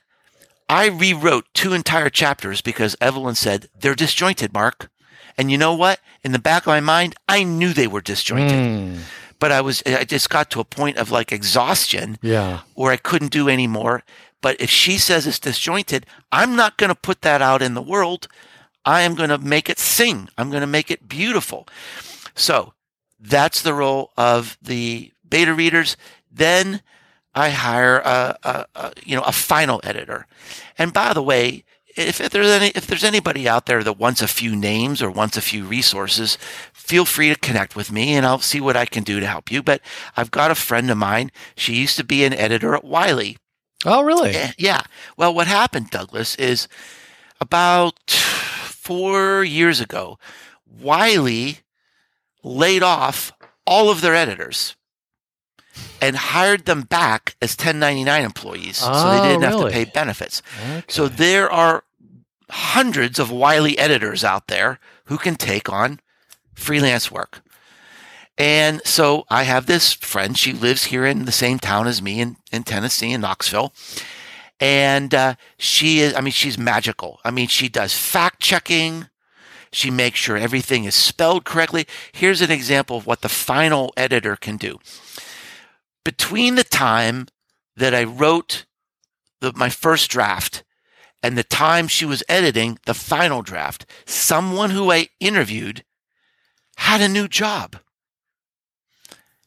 I rewrote two entire chapters because Evelyn said they're disjointed, Mark. And you know what? In the back of my mind, I knew they were disjointed, Mm, but I was I just got to a point of like exhaustion yeah. where I couldn't do anymore. But if she says it's disjointed, I'm not going to put that out in the world. I am going to make it sing. I'm going to make it beautiful. So that's the role of the beta readers. Then I hire a, a, a you know a final editor. And by the way, if, if there's any if there's anybody out there that wants a few names or wants a few resources, feel free to connect with me and I'll see what I can do to help you. But I've got a friend of mine. She used to be an editor at Wiley. Oh, really? Eh, Yeah. Well, what happened, Douglas, is about four years ago, Wiley laid off all of their editors and hired them back as 1099 employees so they Oh, didn't have to pay benefits. Okay. So there are hundreds of Wiley editors out there who can take on freelance work. And so I have this friend. She lives here in the same town as me in, in Tennessee, in Knoxville. And uh, she is, I mean, she's magical. I mean, she does fact checking. She makes sure everything is spelled correctly. Here's an example of what the final editor can do. Between the time that I wrote the, my first draft and the time she was editing the final draft, someone who I interviewed had a new job.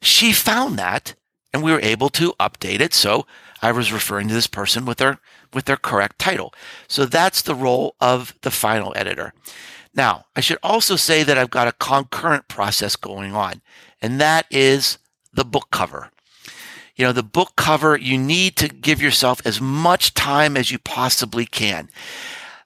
She found that and we were able to update it. So I was referring to this person with their, with their correct title. So that's the role of the final editor. Now, I should also say that I've got a concurrent process going on, and that is the book cover. You know, the book cover, you need to give yourself as much time as you possibly can.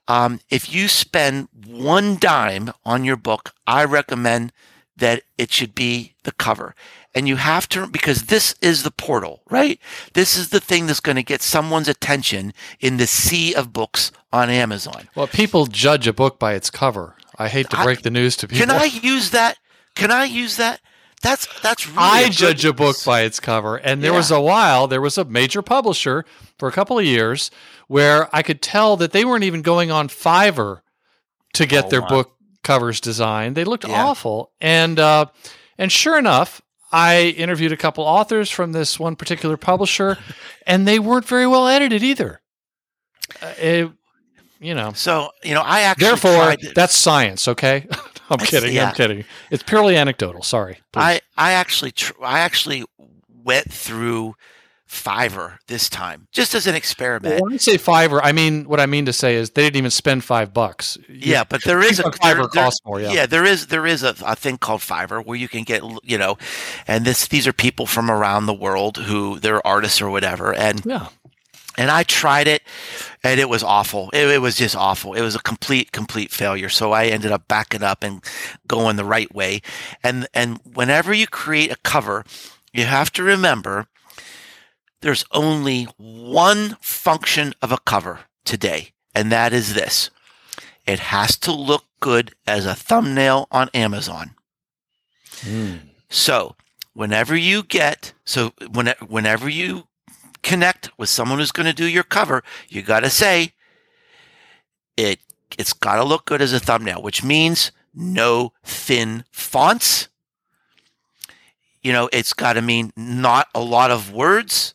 Um, if you spend one dime on your book, I recommend that it should be the cover. And you have to, because this is the portal, right? This is the thing that's going to get someone's attention in the sea of books on Amazon. Well, people judge a book by its cover. I hate to I- break the news to people. Can I use that? Can I use that? That's that's really I judge a book by its cover. And there Yeah. was a while, there was a major publisher for a couple of years where I could tell that they weren't even going on Fiverr to get Oh, their wow. book covers designed. They looked Yeah. awful. And uh, and sure enough, I interviewed a couple authors from this one particular publisher, and they weren't very well edited either. Uh, it- you know. So you know, I actually Therefore, that's science, okay? I'm kidding. yeah. I'm kidding. It's purely anecdotal. Sorry. Please. I I actually tr- I actually went through Fiverr this time just as an experiment. When I say Fiverr, I mean what I mean to say is they didn't even spend five bucks. You- Yeah, but there is a Fiverr there- costs more. Yeah. yeah, there is there is a, a thing called Fiverr where you can get you know, and this these are people from around the world who they're artists or whatever, and yeah. And I tried it, and it was awful. It, it was just awful. It was a complete complete failure. So I ended up backing up and going the right way. And and whenever you create a cover, you have to remember there's only one function of a cover today, and that is this: it has to look good as a thumbnail on Amazon. Mm. So whenever you get, so when, whenever you connect with someone who's going to do your cover, you got to say it it's got to look good as a thumbnail, which means no thin fonts. You know, it's got to mean not a lot of words.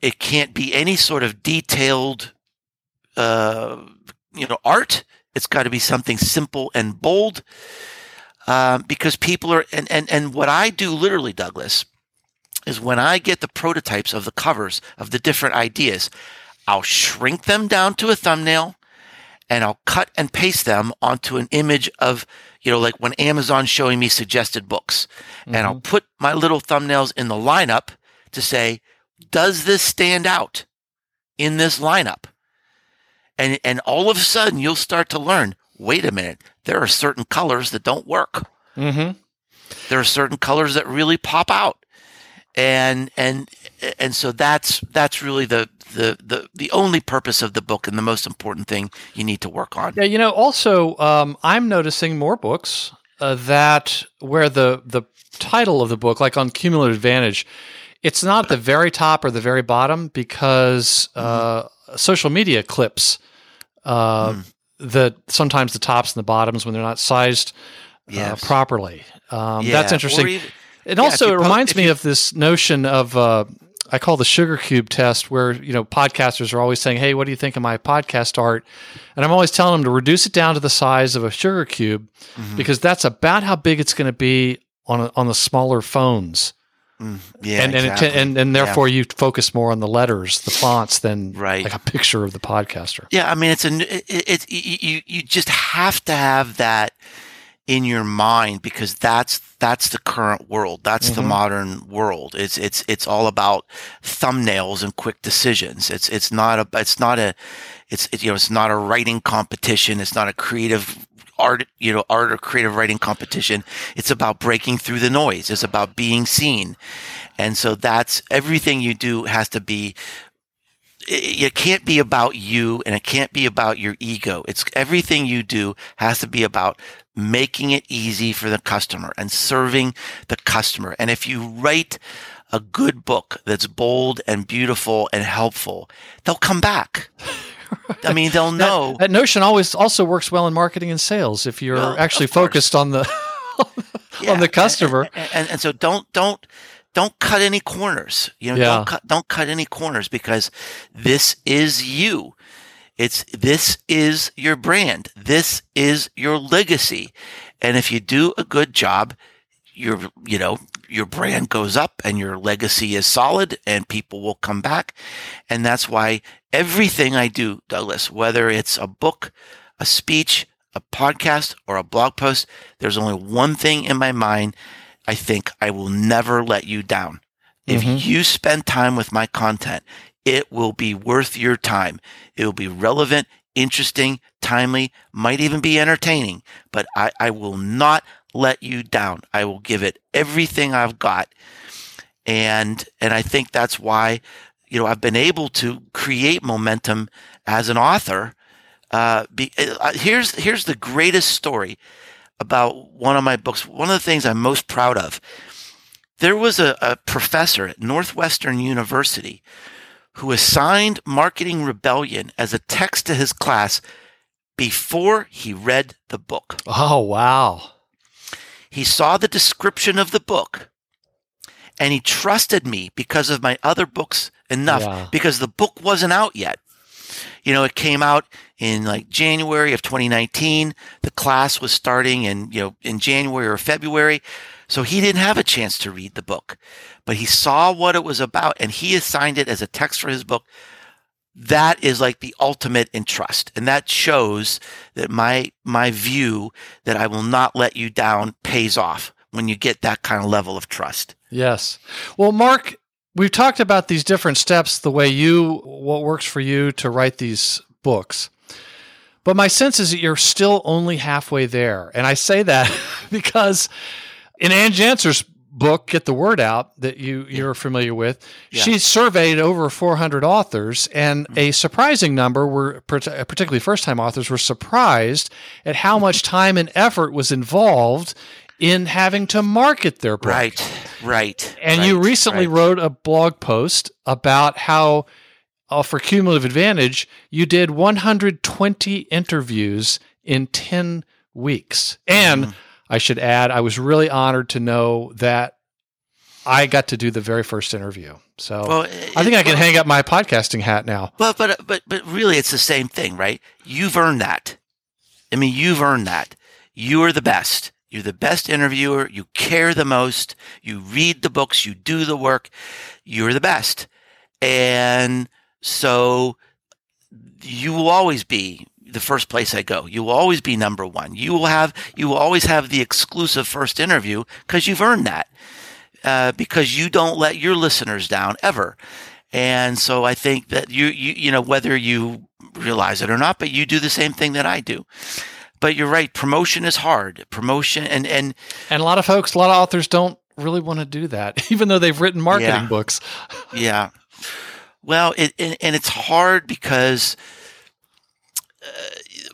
It can't be any sort of detailed, uh, you know, art. It's got to be something simple and bold, um, because people are and and and what I do literally, Douglas, is when I get the prototypes of the covers of the different ideas, I'll shrink them down to a thumbnail and I'll cut and paste them onto an image of, you know, like when Amazon's showing me suggested books. Mm-hmm. And I'll mm-hmm. put my little thumbnails in the lineup to say, does this stand out in this lineup? And, and all of a sudden you'll start to learn, wait a minute, there are certain colors that don't work. Mm-hmm. There are certain colors that really pop out and and and so that's that's really the the the the only purpose of the book and the most important thing you need to work on. Yeah, you know. Also, um, I'm noticing more books uh, that where the the title of the book, like on Cumulative Advantage, it's not the very top or the very bottom because uh, mm-hmm. social media clips uh, mm. the sometimes the tops and the bottoms when they're not sized uh, yes. properly. Um, yeah. That's interesting. Even, it yeah, also it reminds me you, of this notion of uh, I call the sugar cube test, where you know podcasters are always saying, "Hey, what do you think of my podcast art?" And I'm always telling them to reduce it down to the size of a sugar cube, mm-hmm. because that's about how big it's going to be on a, on the smaller phones. Mm, yeah, and exactly. and, and, and therefore yeah. you focus more on the letters, the fonts, than right. like a picture of the podcaster. Yeah, I mean it's a it, it, you you just have to have that in your mind because that's that's the current world. That's mm-hmm. the modern world. It's it's it's all about thumbnails and quick decisions. It's it's not a it's not a it's it, you know it's not a writing competition. It's not a creative art you know art or creative writing competition. It's about breaking through the noise. It's about being seen, and so that's everything you do has to be it can't be about you and it can't be about your ego. It's everything you do has to be about making it easy for the customer and serving the customer. And if you write a good book that's bold and beautiful and helpful, they'll come back. I mean, they'll know. That, that, notion always also works well in marketing and sales if you're well, actually focused on the yeah, on the customer. And, and, and, so don't don't don't cut any corners. You know, yeah. don't cut don't cut any corners because this is you. It's this is your brand. This is your legacy. And if you do a good job, your you know, your brand goes up and your legacy is solid and people will come back. And that's why everything I do, Douglas, whether it's a book, a speech, a podcast, or a blog post, there's only one thing in my mind. I think I will never let you down. If mm-hmm. you spend time with my content, it will be worth your time. It will be relevant, interesting, timely, might even be entertaining, but I, I will not let you down. I will give it everything I've got. And, and I think that's why, you know, I've been able to create momentum as an author. Uh, be, uh, here's, here's the greatest story about one of my books. One of the things I'm most proud of. There was a, a professor at Northwestern University who assigned Marketing Rebellion as a text to his class before he read the book. Oh, wow. He saw the description of the book and he trusted me because of my other books enough yeah. because the book wasn't out yet. You know, it came out in like January of 2019. The class was starting in, you know, in January or February. So he didn't have a chance to read the book, but he saw what it was about and he assigned it as a text for his book. That is like the ultimate in trust. And that shows that my, my view that I will not let you down pays off when you get that kind of level of trust. Yes. Well, Mark, we've talked about these different steps, the way you, what works for you to write these books. But my sense is that you're still only halfway there. And I say that because in Anne Janzer's book, Get the Word Out, that you, you're familiar with, yeah. she surveyed over 400 authors, and mm-hmm. a surprising number were, particularly first time authors, were surprised at how much time and effort was involved in having to market their book. Right, Right. And right, you recently right. wrote a blog post about how, uh, for Cumulative Advantage, you did 120 interviews in 10 weeks. And Mhm. I should add, I was really honored to know that I got to do the very first interview. So Well, I think I can well, hang up my podcasting hat now. Well, but but but really, it's the same thing, right? You've earned that. I mean, you've earned that. You are the best. You're the best interviewer. You care the most. You read the books. You do the work. You're the best. And so you will always be the first place I go. You will always be number one. You will have, you will always have the exclusive first interview because you've earned that. Uh, because you don't let your listeners down ever. And so I think that you, you, you know, whether you realize it or not, but you do the same thing that I do. But you're right. Promotion is hard. Promotion and, and And a lot of folks, a lot of authors don't really want to do that, even though they've written marketing Yeah. books. Yeah. Well, it, and, and it's hard because uh,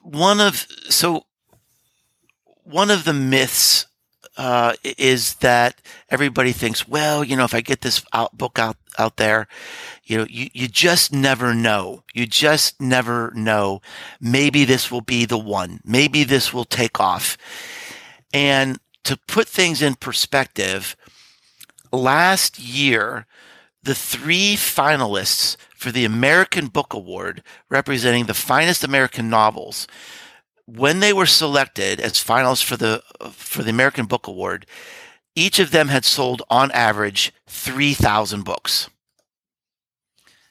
one of so one of the myths uh, is that everybody thinks, well, you know, if I get this out, book out out there, you know, you, you just never know. You just never know. Maybe this will be the one. Maybe this will take off. And to put things in perspective, last year, the three finalists for the American Book Award, representing the finest American novels, when they were selected as finalists for the for the American Book Award, each of them had sold on average 3,000 books.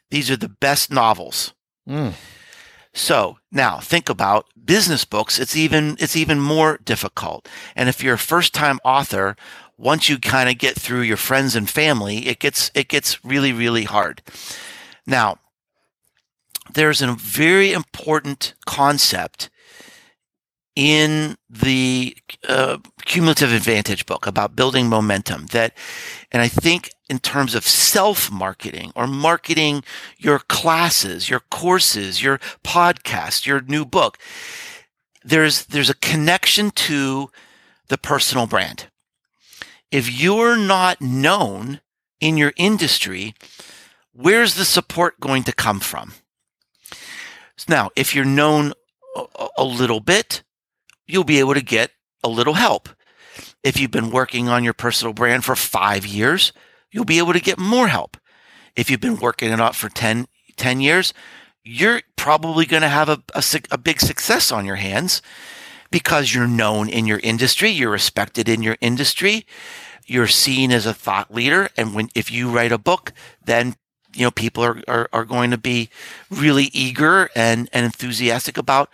These are the best novels. Mm. So now think about business books. It's even, it's even more difficult. And if you're a first time author, once you kind of get through your friends and family, it gets, it gets really, really hard. Now, there's a very important concept in the uh, cumulative advantage book about building momentum that and i think in terms of self marketing or marketing your classes your courses your podcast your new book there's there's a connection to the personal brand. If you're not known in your industry where's the support going to come from? Now if you're known a, a little bit you'll be able to get a little help. If you've been working on your personal brand for five years, you'll be able to get more help. If you've been working it out for 10, 10 years, you're probably going to have a, a, a big success on your hands because you're known in your industry, you're respected in your industry, you're seen as a thought leader. And when, if you write a book, then you know, people are, are, are going to be really eager and, and enthusiastic about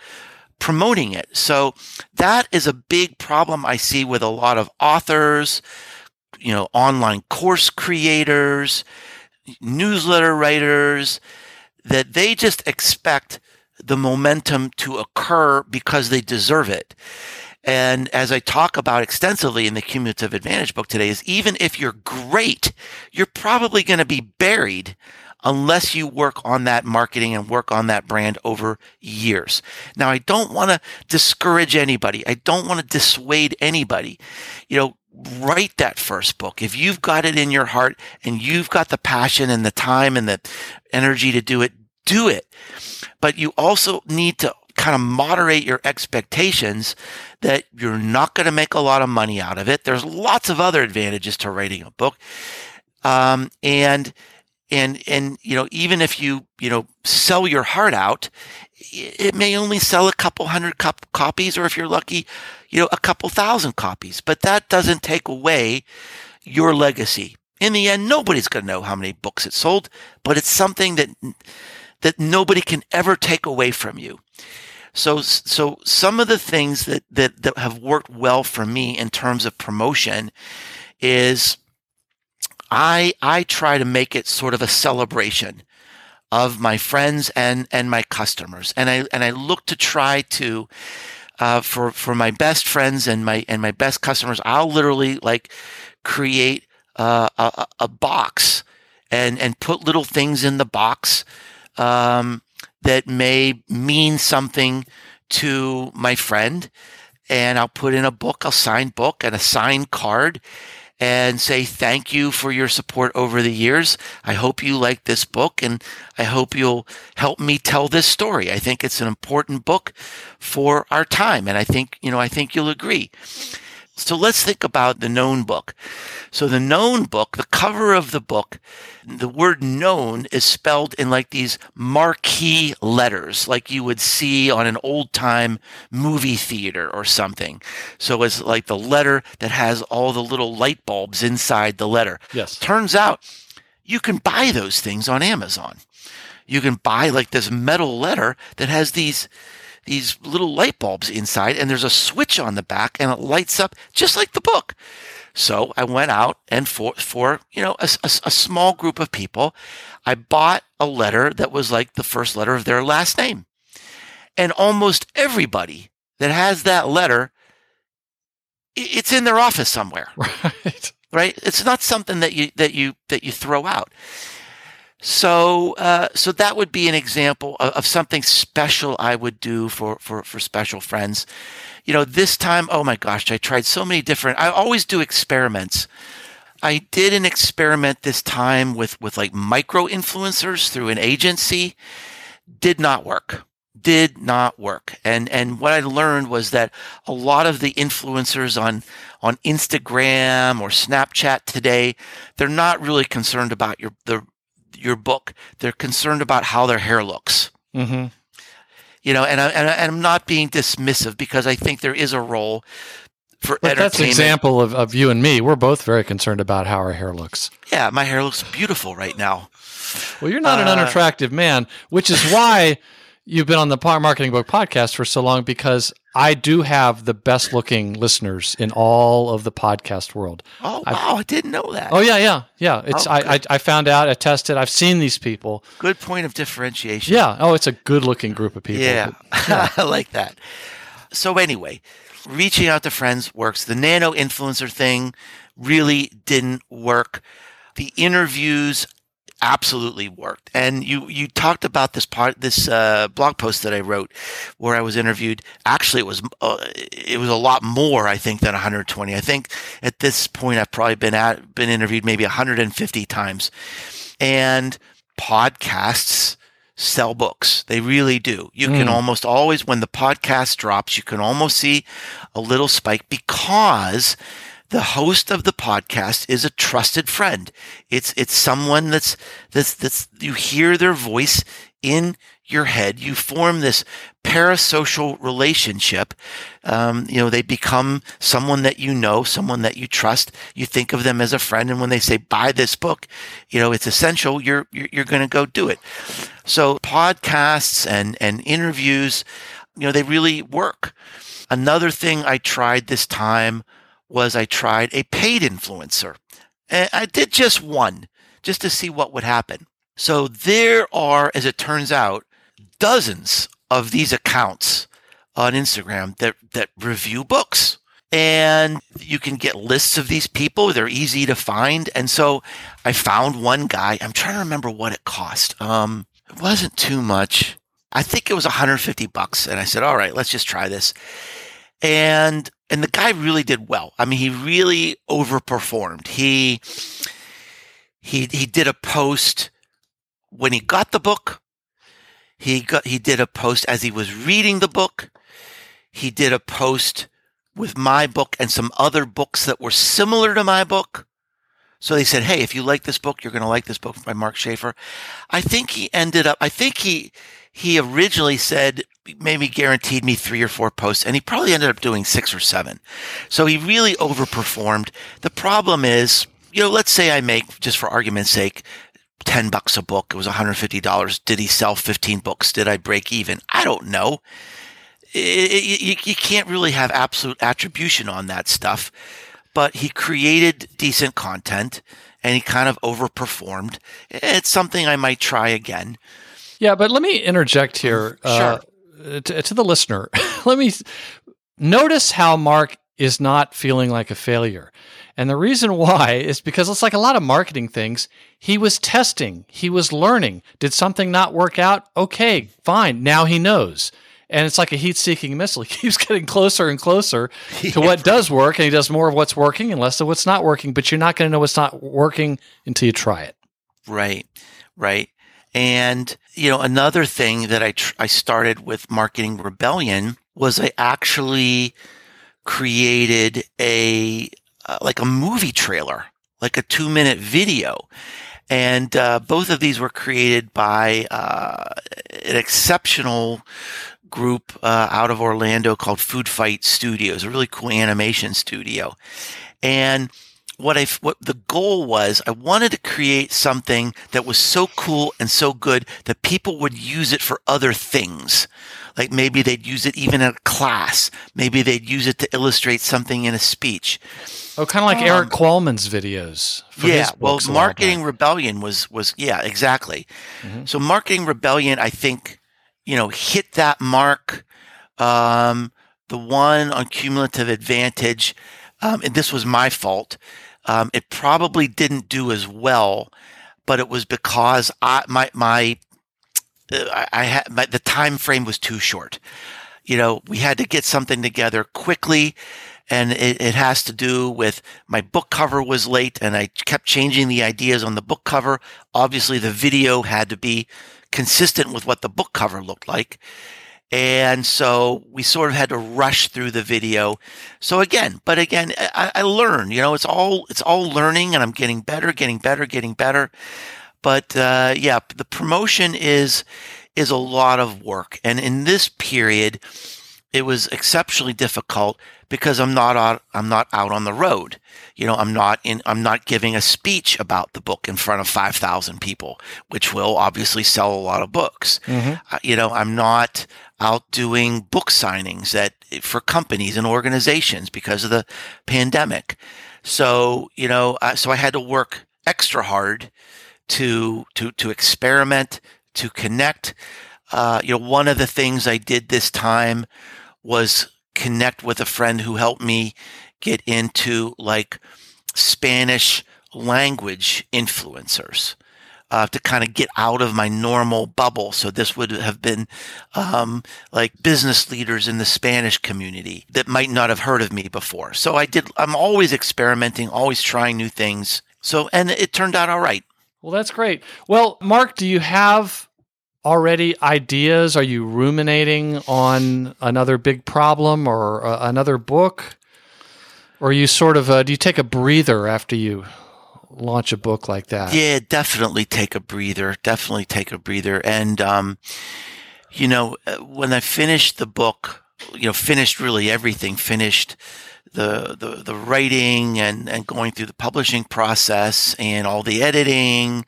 promoting it. So that is a big problem I see with a lot of authors, you know, online course creators, newsletter writers, that they just expect the momentum to occur because they deserve it. And as I talk about extensively in the cumulative advantage book today is even if you're great, you're probably going to be buried unless you work on that marketing and work on that brand over years. Now, I don't want to discourage anybody. I don't want to dissuade anybody. You know, write that first book. If you've got it in your heart and you've got the passion and the time and the energy to do it, do it. But you also need to kind of moderate your expectations that you're not going to make a lot of money out of it. There's lots of other advantages to writing a book. Um, and, and, and, you know, even if you, you know, sell your heart out, it may only sell a couple hundred cop- copies, or if you're lucky, you know, a couple thousand copies, but that doesn't take away your legacy. In the end, nobody's going to know how many books it sold, but it's something that, that nobody can ever take away from you. So, so some of the things that, that, that have worked well for me in terms of promotion is I, I try to make it sort of a celebration of my friends and, and my customers. And I, and I look to try to, uh, for, for my best friends and my, and my best customers, I'll literally like create uh, a, a box and, and put little things in the box, um, that may mean something to my friend. And I'll put in a book, a signed book and a signed card. And say thank you for your support over the years. I hope you like this book and I hope you'll help me tell this story. I think it's an important book for our time. And I think, you know, I think you'll agree. So let's think about the known book. So the known book, the cover of the book, the word known is spelled in like these marquee letters, like you would see on an old time movie theater or something. So it's like the letter that has all the little light bulbs inside the letter. Yes. Turns out you can buy those things on Amazon. You can buy like this metal letter that has these these little light bulbs inside and there's a switch on the back and it lights up just like the book. So I went out and for, for, you know, a, a, a small group of people, I bought a letter that was like the first letter of their last name. And almost everybody that has that letter, it's in their office somewhere. Right. Right. It's not something that you, that you, that you throw out. So, uh, so that would be an example of, of, something special I would do for, for, for special friends. You know, this time, oh my gosh, I tried so many different, I always do experiments. I did an experiment this time with, with like micro influencers through an agency. Did not work. Did not work. And, and what I learned was that a lot of the influencers on, on Instagram or Snapchat today, they're not really concerned about your, the, your book. They're concerned about how their hair looks. Mm-hmm. You know, and, I, and, I, am not being dismissive because I think there is a role for but That's an example of, of you and me. We're both very concerned about how our hair looks. Yeah, my hair looks beautiful right now. Well, you're not uh, an unattractive man, which is why you've been on the Marketing Book podcast for so long because I do have the best looking listeners in all of the podcast world. Oh I've, wow, I didn't know that. Oh yeah, yeah, yeah. It's oh, I, I, I found out, I tested, I've seen these people. Good point of differentiation. Yeah. Oh, it's a good looking group of people. Yeah, but, yeah. I like that. So anyway, reaching out to friends works. The nano influencer thing really didn't work. The interviews absolutely worked. And you you talked about this part this uh, blog post that I wrote where I was interviewed. Actually, it was uh, it was a lot more I think than 120. I think at this point I've probably been at been interviewed maybe 150 times. And podcasts sell books. They really do. You mm. can almost always when the podcast drops, you can almost see a little spike because the host of the podcast is a trusted friend. It's it's someone that's that's that's you hear their voice in your head. You form this parasocial relationship. Um, you know, they become someone that you know, someone that you trust. You think of them as a friend, and when they say buy this book, you know it's essential. You're you're, you're going to go do it. So podcasts and and interviews, you know, they really work. Another thing I tried this time was I tried a paid influencer. And I did just one just to see what would happen. So there are, as it turns out, dozens of these accounts on Instagram that, that review books. And you can get lists of these people. They're easy to find. And so I found one guy. I'm trying to remember what it cost. Um, it wasn't too much. I think it was 150 bucks. And I said, all right, let's just try this. And and the guy really did well. I mean, he really overperformed. He he he did a post when he got the book. He got he did a post as he was reading the book. He did a post with my book and some other books that were similar to my book. So they said, "Hey, if you like this book, you're going to like this book by Mark Schaefer." I think he ended up. I think he he originally said maybe guaranteed me three or four posts, and he probably ended up doing six or seven. So he really overperformed. The problem is, you know, let's say I make, just for argument's sake, 10 bucks a book. It was $150. Did he sell 15 books? Did I break even? I don't know. It, it, you, you can't really have absolute attribution on that stuff, but he created decent content and he kind of overperformed. It's something I might try again. Yeah, but let me interject here uh, Uh, to, to the listener. let me notice how Mark is not feeling like a failure. And the reason why is because it's like a lot of marketing things. He was testing, he was learning. Did something not work out? Okay, fine. Now he knows. and it's like a heat-seeking missile. He keeps getting closer and closer to what does work, and he does more of what's working and less of what's not working. But you're not going to know what's not working until you try it. Right, right. And you know, another thing that I tr- I started with Marketing Rebellion was I actually created a uh, like a movie trailer, like a two minute video. And uh, both of these were created by uh, an exceptional group uh, out of Orlando called Food Fight Studios, a really cool animation studio. And what I what the goal was, I wanted to create something that was so cool and so good that people would use it for other things. Like maybe they'd use it even in a class. Maybe they'd use it to illustrate something in a speech. Oh, kind of like um, Erik Qualman's videos. yeah, well, Marketing Rebellion was was yeah, exactly. Mm-hmm. So Marketing Rebellion, I think, you know, hit that mark. Um, the one on cumulative advantage, um, and this was my fault. Um, it probably didn't do as well, but it was because I my my I, I had the time frame was too short. You know, we had to get something together quickly, and it, it has to do with my book cover was late, and I kept changing the ideas on the book cover. Obviously, the video had to be consistent with what the book cover looked like. And so we sort of had to rush through the video. So again, but again, I, I learn, you know, it's all, it's all learning and I'm getting better, getting better, getting better. But, uh, yeah, the promotion is, is a lot of work. And in this period, it was exceptionally difficult because I'm not out, I'm not out on the road. You know, I'm not in, I'm not giving a speech about the book in front of 5,000 people, which will obviously sell a lot of books. Mm-hmm. Uh, you know, I'm not out doing book signings that for companies and organizations because of the pandemic. So, you know, uh, so I had to work extra hard to, to, to experiment, to connect. Uh, you know, one of the things I did this time was connect with a friend who helped me get into like Spanish language influencers. Uh, to kind of get out of my normal bubble. So this would have been um, like business leaders in the Spanish community that might not have heard of me before. So I did. I'm always experimenting, always trying new things. So and it turned out all right. Well, that's great. Well, Mark, do you have already ideas? Are you ruminating on another big problem or uh, another book? Or you sort of uh, do you take a breather after you launch a book like that? Yeah, definitely take a breather. Definitely take a breather. And um, you know, uh, when I finished the book, you know, finished really everything, finished the the, the writing and and going through the publishing process and all the editing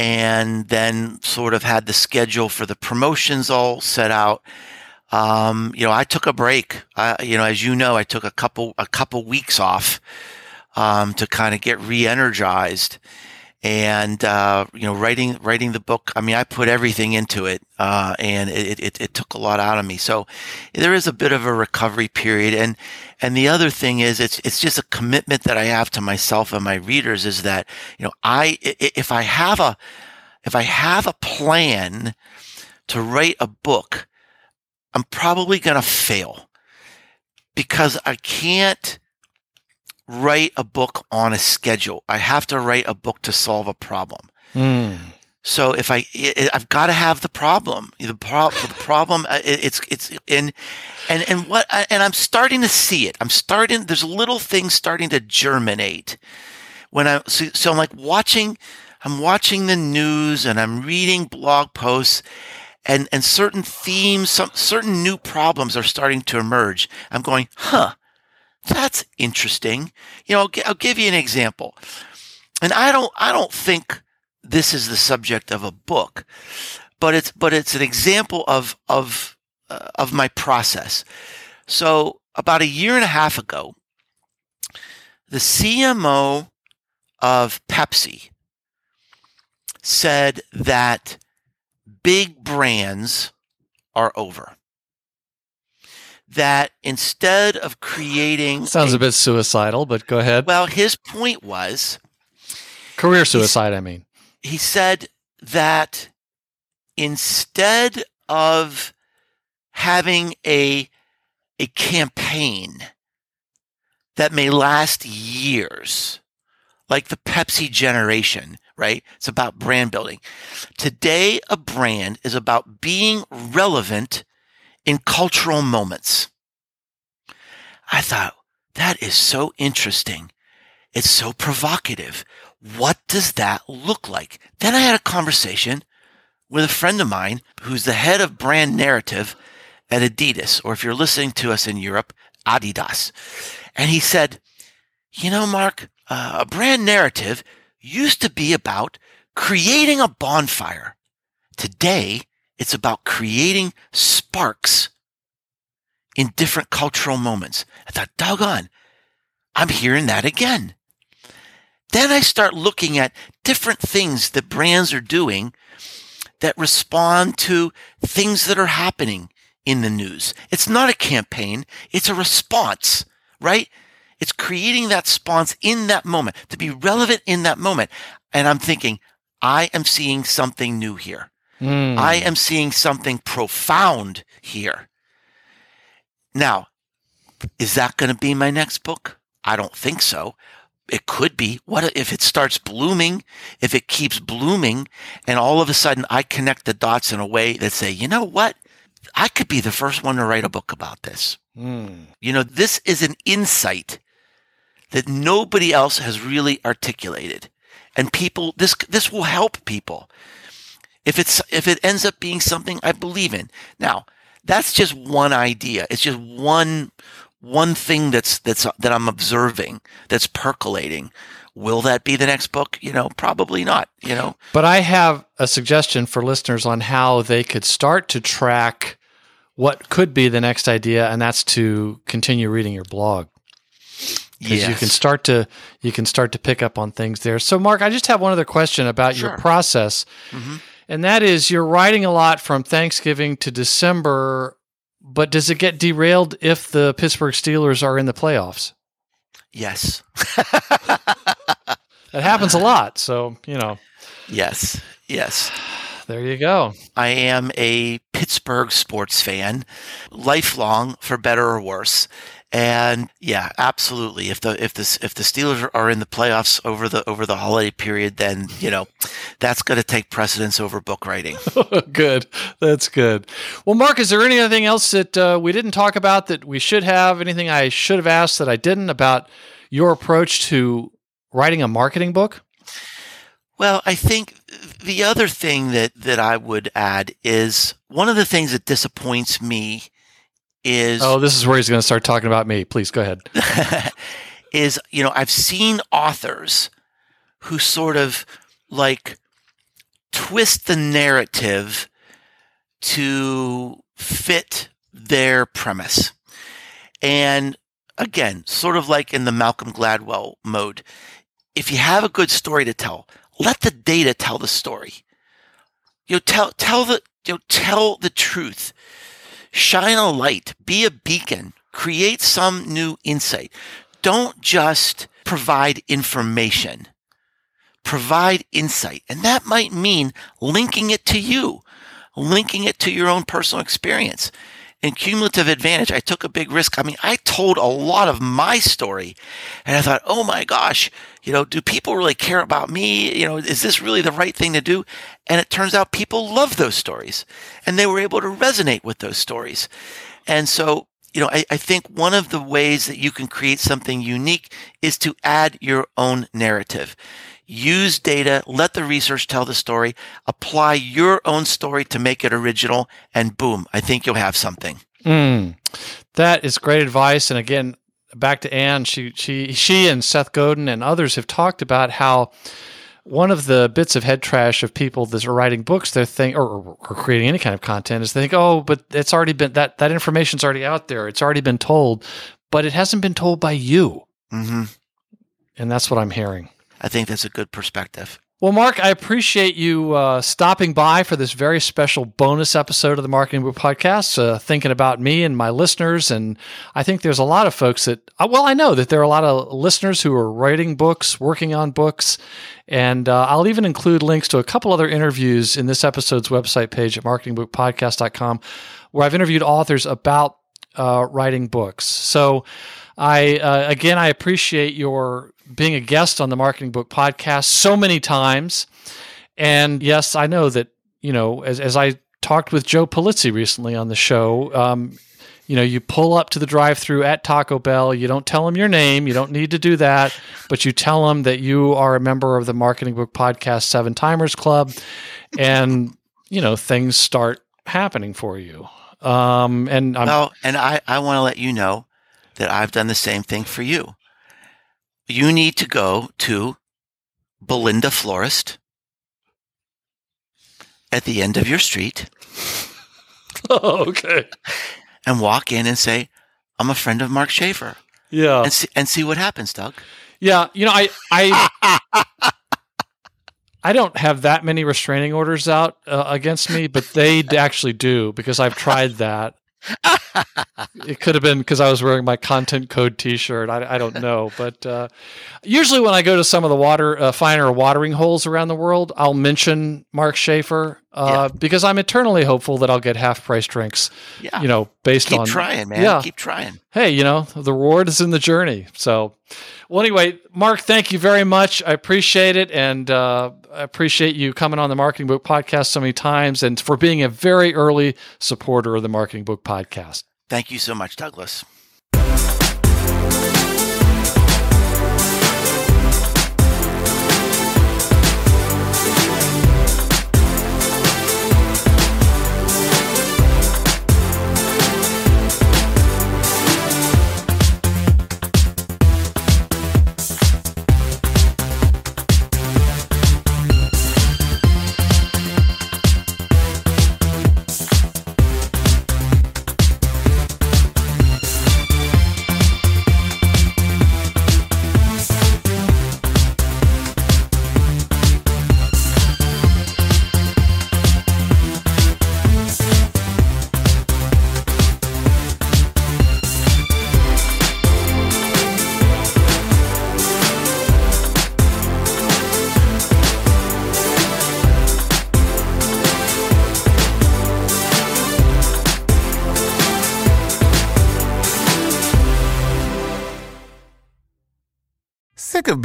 and then sort of had the schedule for the promotions all set out. Um, you know, I took a break. I, you know, as you know, I took a couple a couple weeks off um, to kind of get re-energized. And uh, you know, writing writing the book. I mean, I put everything into it, uh, and it, it it took a lot out of me. So there is a bit of a recovery period, and and the other thing is, it's it's just a commitment that I have to myself and my readers is that you know I if I have a if I have a plan to write a book, I'm probably going to fail because I can't write a book on a schedule. I have to write a book to solve a problem. Mm. So if I, I've got to have the problem. The, pro- the problem, uh, it's it's in, and and what, and I'm starting to see it. I'm starting. There's little things starting to germinate. When I so, so I'm like watching, I'm watching the news and I'm reading blog posts, and and certain themes, some certain new problems are starting to emerge. I'm going, huh, that's interesting. You know, I'll, I'll give you an example, and I don't I don't think this is the subject of a book, but it's but it's an example of of uh, of my process. So about a year and a half ago, the CMO of Pepsi said that big brands are over. That instead of creating sounds a, a bit suicidal, but go ahead. Well, his point was career suicide. I mean, he said that instead of having a a campaign that may last years, like the Pepsi generation, right? It's about brand building. Today, a brand is about being relevant in cultural moments. I thought that is so interesting. It's so provocative. What does that look like? Then I had a conversation with a friend of mine who's the head of brand narrative at Adidas, or if you're listening to us in Europe, Adidas. And he said, you know, Mark, uh, a brand narrative used to be about creating a bonfire. Today, it's about creating sparks in different cultural moments. I thought, doggone, I'm hearing that again. Then I start looking at different things that brands are doing that respond to things that are happening in the news. It's not a campaign. It's a response, right? It's creating that response in that moment to be relevant in that moment. And I'm thinking, I am seeing something new here. Mm. I am seeing something profound here. Now, is that going to be my next book? I don't think so. It could be. What if it starts blooming? If it keeps blooming and all of a sudden I connect the dots in a way that say, you know what? I could be the first one to write a book about this. Mm. You know, this is an insight that nobody else has really articulated. And people, this, this will help people. If it's, if it ends up being something I believe in. Now, that's just one idea. It's just one, one thing that's, that's, that I'm observing that's percolating. Will that be the next book? You know, probably not, you know. But I have a suggestion for listeners on how they could start to track what could be the next idea, and that's to continue reading your blog. Because yes. you can start to you can start to pick up on things there. So, Mark, I just have one other question about sure. your process. Mm-hmm and that is you're writing a lot from Thanksgiving to December, but does it get derailed if the Pittsburgh Steelers are in the playoffs? Yes. that happens a lot. So, you know. Yes. Yes. There you go. I am a Pittsburgh sports fan, lifelong for better or worse. And yeah, absolutely. If the if the if the Steelers are in the playoffs over the over the holiday period, then you know that's going to take precedence over book writing. good, that's good. Well, Mark, is there anything else that uh, we didn't talk about that we should have? Anything I should have asked that I didn't about your approach to writing a marketing book? Well, I think the other thing that that I would add is one of the things that disappoints me is oh this is where he's going to start talking about me. Please go ahead. is you know i've seen authors who sort of like twist the narrative to fit their premise. And again sort of like in the malcolm gladwell mode if you have a good story to tell let the data tell the story. You know tell tell the you know tell the truth shine a light, be a beacon, create some new insight. Don't just provide information. Provide insight. And that might mean linking it to you, linking it to your own personal experience in cumulative advantage, I took a big risk. I mean, I told a lot of my story and I thought, oh my gosh, you know, do people really care about me? You know, is this really the right thing to do? And it turns out people love those stories and they were able to resonate with those stories. And so, you know, I, I think one of the ways that you can create something unique is to add your own narrative use data, let the research tell the story, apply your own story to make it original, and boom, I think you'll have something. Mm, that is great advice. And again, back to Anne, she she she and Seth Godin and others have talked about how one of the bits of head trash of people that are writing books, they think or, or, creating any kind of content is they think, oh, but it's already been that that information's already out there. It's already been told, but it hasn't been told by you. Mm-hmm. And that's what I'm hearing. I think that's a good perspective. Well, Mark, I appreciate you uh, stopping by for this very special bonus episode of the Marketing Book Podcast, uh, thinking about me and my listeners. And I think there's a lot of folks that, uh, well, I know that there are a lot of listeners who are writing books, working on books. And uh, I'll even include links to a couple other interviews in this episode's website page at marketingbookpodcast.com. where I've interviewed authors about uh, writing books. So, I uh, again, I appreciate your being a guest on the Marketing Book Podcast so many times. And yes, I know that you know as as I talked with Joe Pulizzi recently on the show. Um, you know, you pull up to the drive-through at Taco Bell. You don't tell them your name. You don't need to do that, but you tell them that you are a member of the Marketing Book Podcast Seven Timers Club, and you know things start happening for you. Um, and I'm, well, and I I want to let you know that I've done the same thing for you. You need to go to Belinda Florist at the end of your street. oh, okay and walk in and say, "I'm a friend of Mark Schaefer." Yeah, and see, and see what happens, Doug. Yeah, you know, I I I don't have that many restraining orders out uh, against me, but they actually do because I've tried that. It could have been because I was wearing my content code T-shirt. I, I don't know, but uh, usually when I go to some of the water uh, finer watering holes around the world, I'll mention Mark Schaefer uh, yeah. because I'm eternally hopeful that I'll get half price drinks. Yeah. you know, based Keep on trying, man. Yeah. Keep trying. Hey, you know, the reward is in the journey. So, well, anyway, Mark, thank you very much. I appreciate it, and uh, I appreciate you coming on the Marketing Book Podcast so many times, and for being a very early supporter of the Marketing Book Podcast. Thank you so much, Douglas.